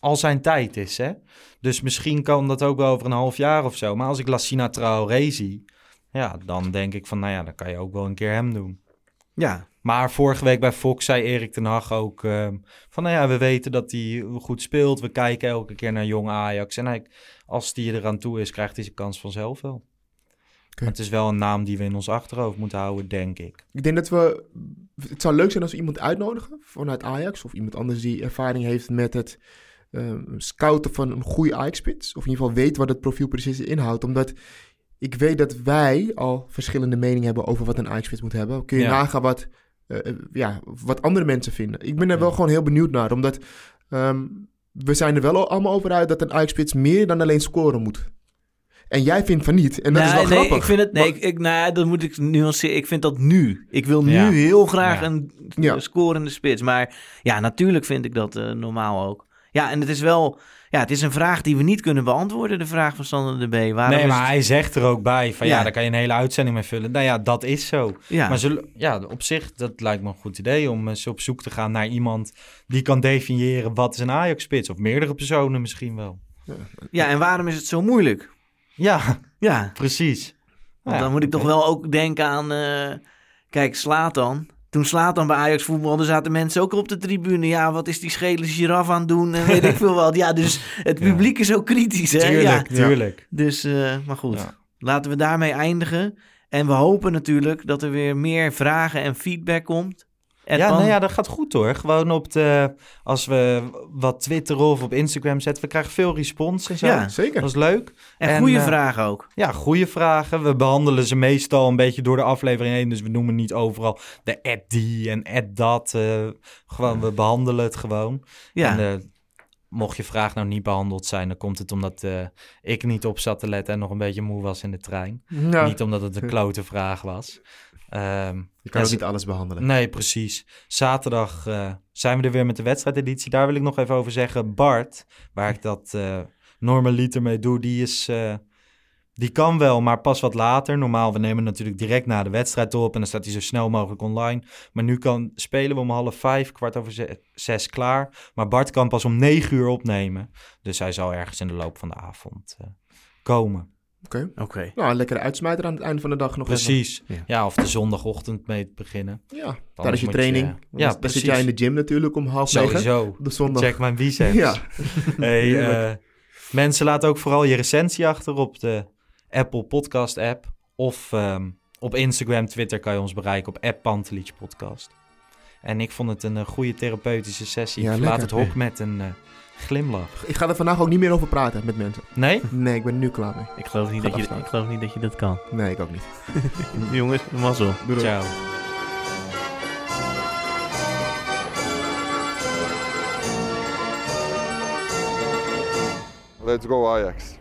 al zijn tijd is, hè. Dus misschien kan dat ook wel over een half jaar of zo. Maar als ik Lassina Traoré zie, ja, dan denk ik van, nou ja, dan kan je ook wel een keer hem doen. Ja, Maar vorige week bij Fox zei Erik ten Hag ook ehm, van, nou ja, we weten dat hij goed speelt. We kijken elke keer naar jong Ajax. En hij, als die eraan toe is, krijgt hij zijn kans vanzelf wel. Het is wel een naam die we in ons achterhoofd moeten houden, denk ik. Ik denk dat we... Het zou leuk zijn als we iemand uitnodigen vanuit Ajax... of iemand anders die ervaring heeft met het ehm, scouten van een goede Ajax-spits. Of in ieder geval weet wat het profiel precies inhoudt. Omdat ik weet dat wij al verschillende meningen hebben over wat een Ajax-spits moet hebben. Kun je Ja. nagaan wat eh, eh, ja, wat andere mensen vinden. Ik ben er wel gewoon heel benieuwd naar, omdat ehm, we zijn er wel allemaal over uit dat een Ajax-spits meer dan alleen scoren moet. En jij vindt van niet. En dat is wel nee, grappig. ik vind het. Nee, Maar- ik, ik, nou, ja, dat moet ik nuanceren. Ik vind dat nu. Ik wil nu Ja. heel graag Ja. een Ja. scorende spits. Maar ja, natuurlijk vind ik dat eh, normaal ook. Ja, en het is wel. Ja, het is een vraag die we niet kunnen beantwoorden. De vraag van Sander de B. Waarom nee, maar het- hij zegt er ook bij van ja. Ja. daar kan je een hele uitzending mee vullen. Nou ja, dat is zo. Ja. Maar zullen, ja, op zich, dat lijkt me een goed idee om eens op zoek te gaan naar iemand die kan definiëren wat is een Ajax-spits. Of meerdere personen misschien wel. ja, en waarom is het zo moeilijk? Ja, Ja, precies. want Ja, dan moet ik toch wel ook denken aan. eh, kijk, Slatan. Toen Slatan bij Ajax voetbalde, zaten mensen ook op de tribune. Ja, wat is die schele giraf aan het doen? En weet ik veel wat. Ja, dus het Ja. publiek is ook kritisch, hè? Ja. Tuurlijk, tuurlijk. Dus, eh, maar goed. Ja. Laten we daarmee eindigen. En we hopen natuurlijk dat er weer meer vragen en feedback komt. En ja, dan- nou ja, dat gaat goed hoor. Gewoon op de, als we wat twitteren of op Instagram zetten, we krijgen veel respons en zo. Ja, Zeker. Dat is leuk. en en, goede eh, vragen ook. Ja, goede vragen. We behandelen ze meestal een beetje door de aflevering heen. Dus we noemen niet overal de add die en add dat. eh, gewoon, we behandelen het gewoon. Ja, En, eh, mocht je vraag nou niet behandeld zijn, dan komt het omdat eh, ik niet op zat te letten en nog een beetje moe was in de trein. Ja, Niet omdat het een klote vraag was. Ehm, je kan ook niet alles behandelen. Nee, precies. Zaterdag eh, zijn we er weer met de wedstrijdeditie. Daar wil ik nog even over zeggen. Bart, waar ik dat eh normaliter mee doe, die is... eh, die kan wel, maar pas wat later. Normaal, we nemen natuurlijk direct na de wedstrijd op en dan staat hij zo snel mogelijk online. Maar nu kan, spelen we om half vijf, kwart over ze- zes klaar. Maar Bart kan pas om negen uur opnemen. Dus hij zal ergens in de loop van de avond komen. Oké. oké. Nou, een lekkere uitsmijter aan het einde van de dag nog Precies. Ja. Ja. of de zondagochtend mee te beginnen. Ja, Dan tijdens je training. ja, Dan- dan zit jij in de gym natuurlijk om half negen. Sowieso. Op de zondag. Check mijn biceps. Ja. Hey, eh, mensen, laat ook vooral je recensie achter op de Apple Podcast app. Of ehm, op Instagram, Twitter kan je ons bereiken op app Pantelich Podcast. En ik vond het een eh, goede therapeutische sessie. Ja, ik verlaat lekker. het hok met een eh, glimlach. Ik ga er vandaag ook niet meer over praten met mensen. Nee? Nee, ik ben er nu klaar mee. Ik geloof, niet dat je, ik geloof niet dat je dat kan. Nee, ik ook niet. Jongens, mazzel. Doei doei. Ciao. Let's go Ajax.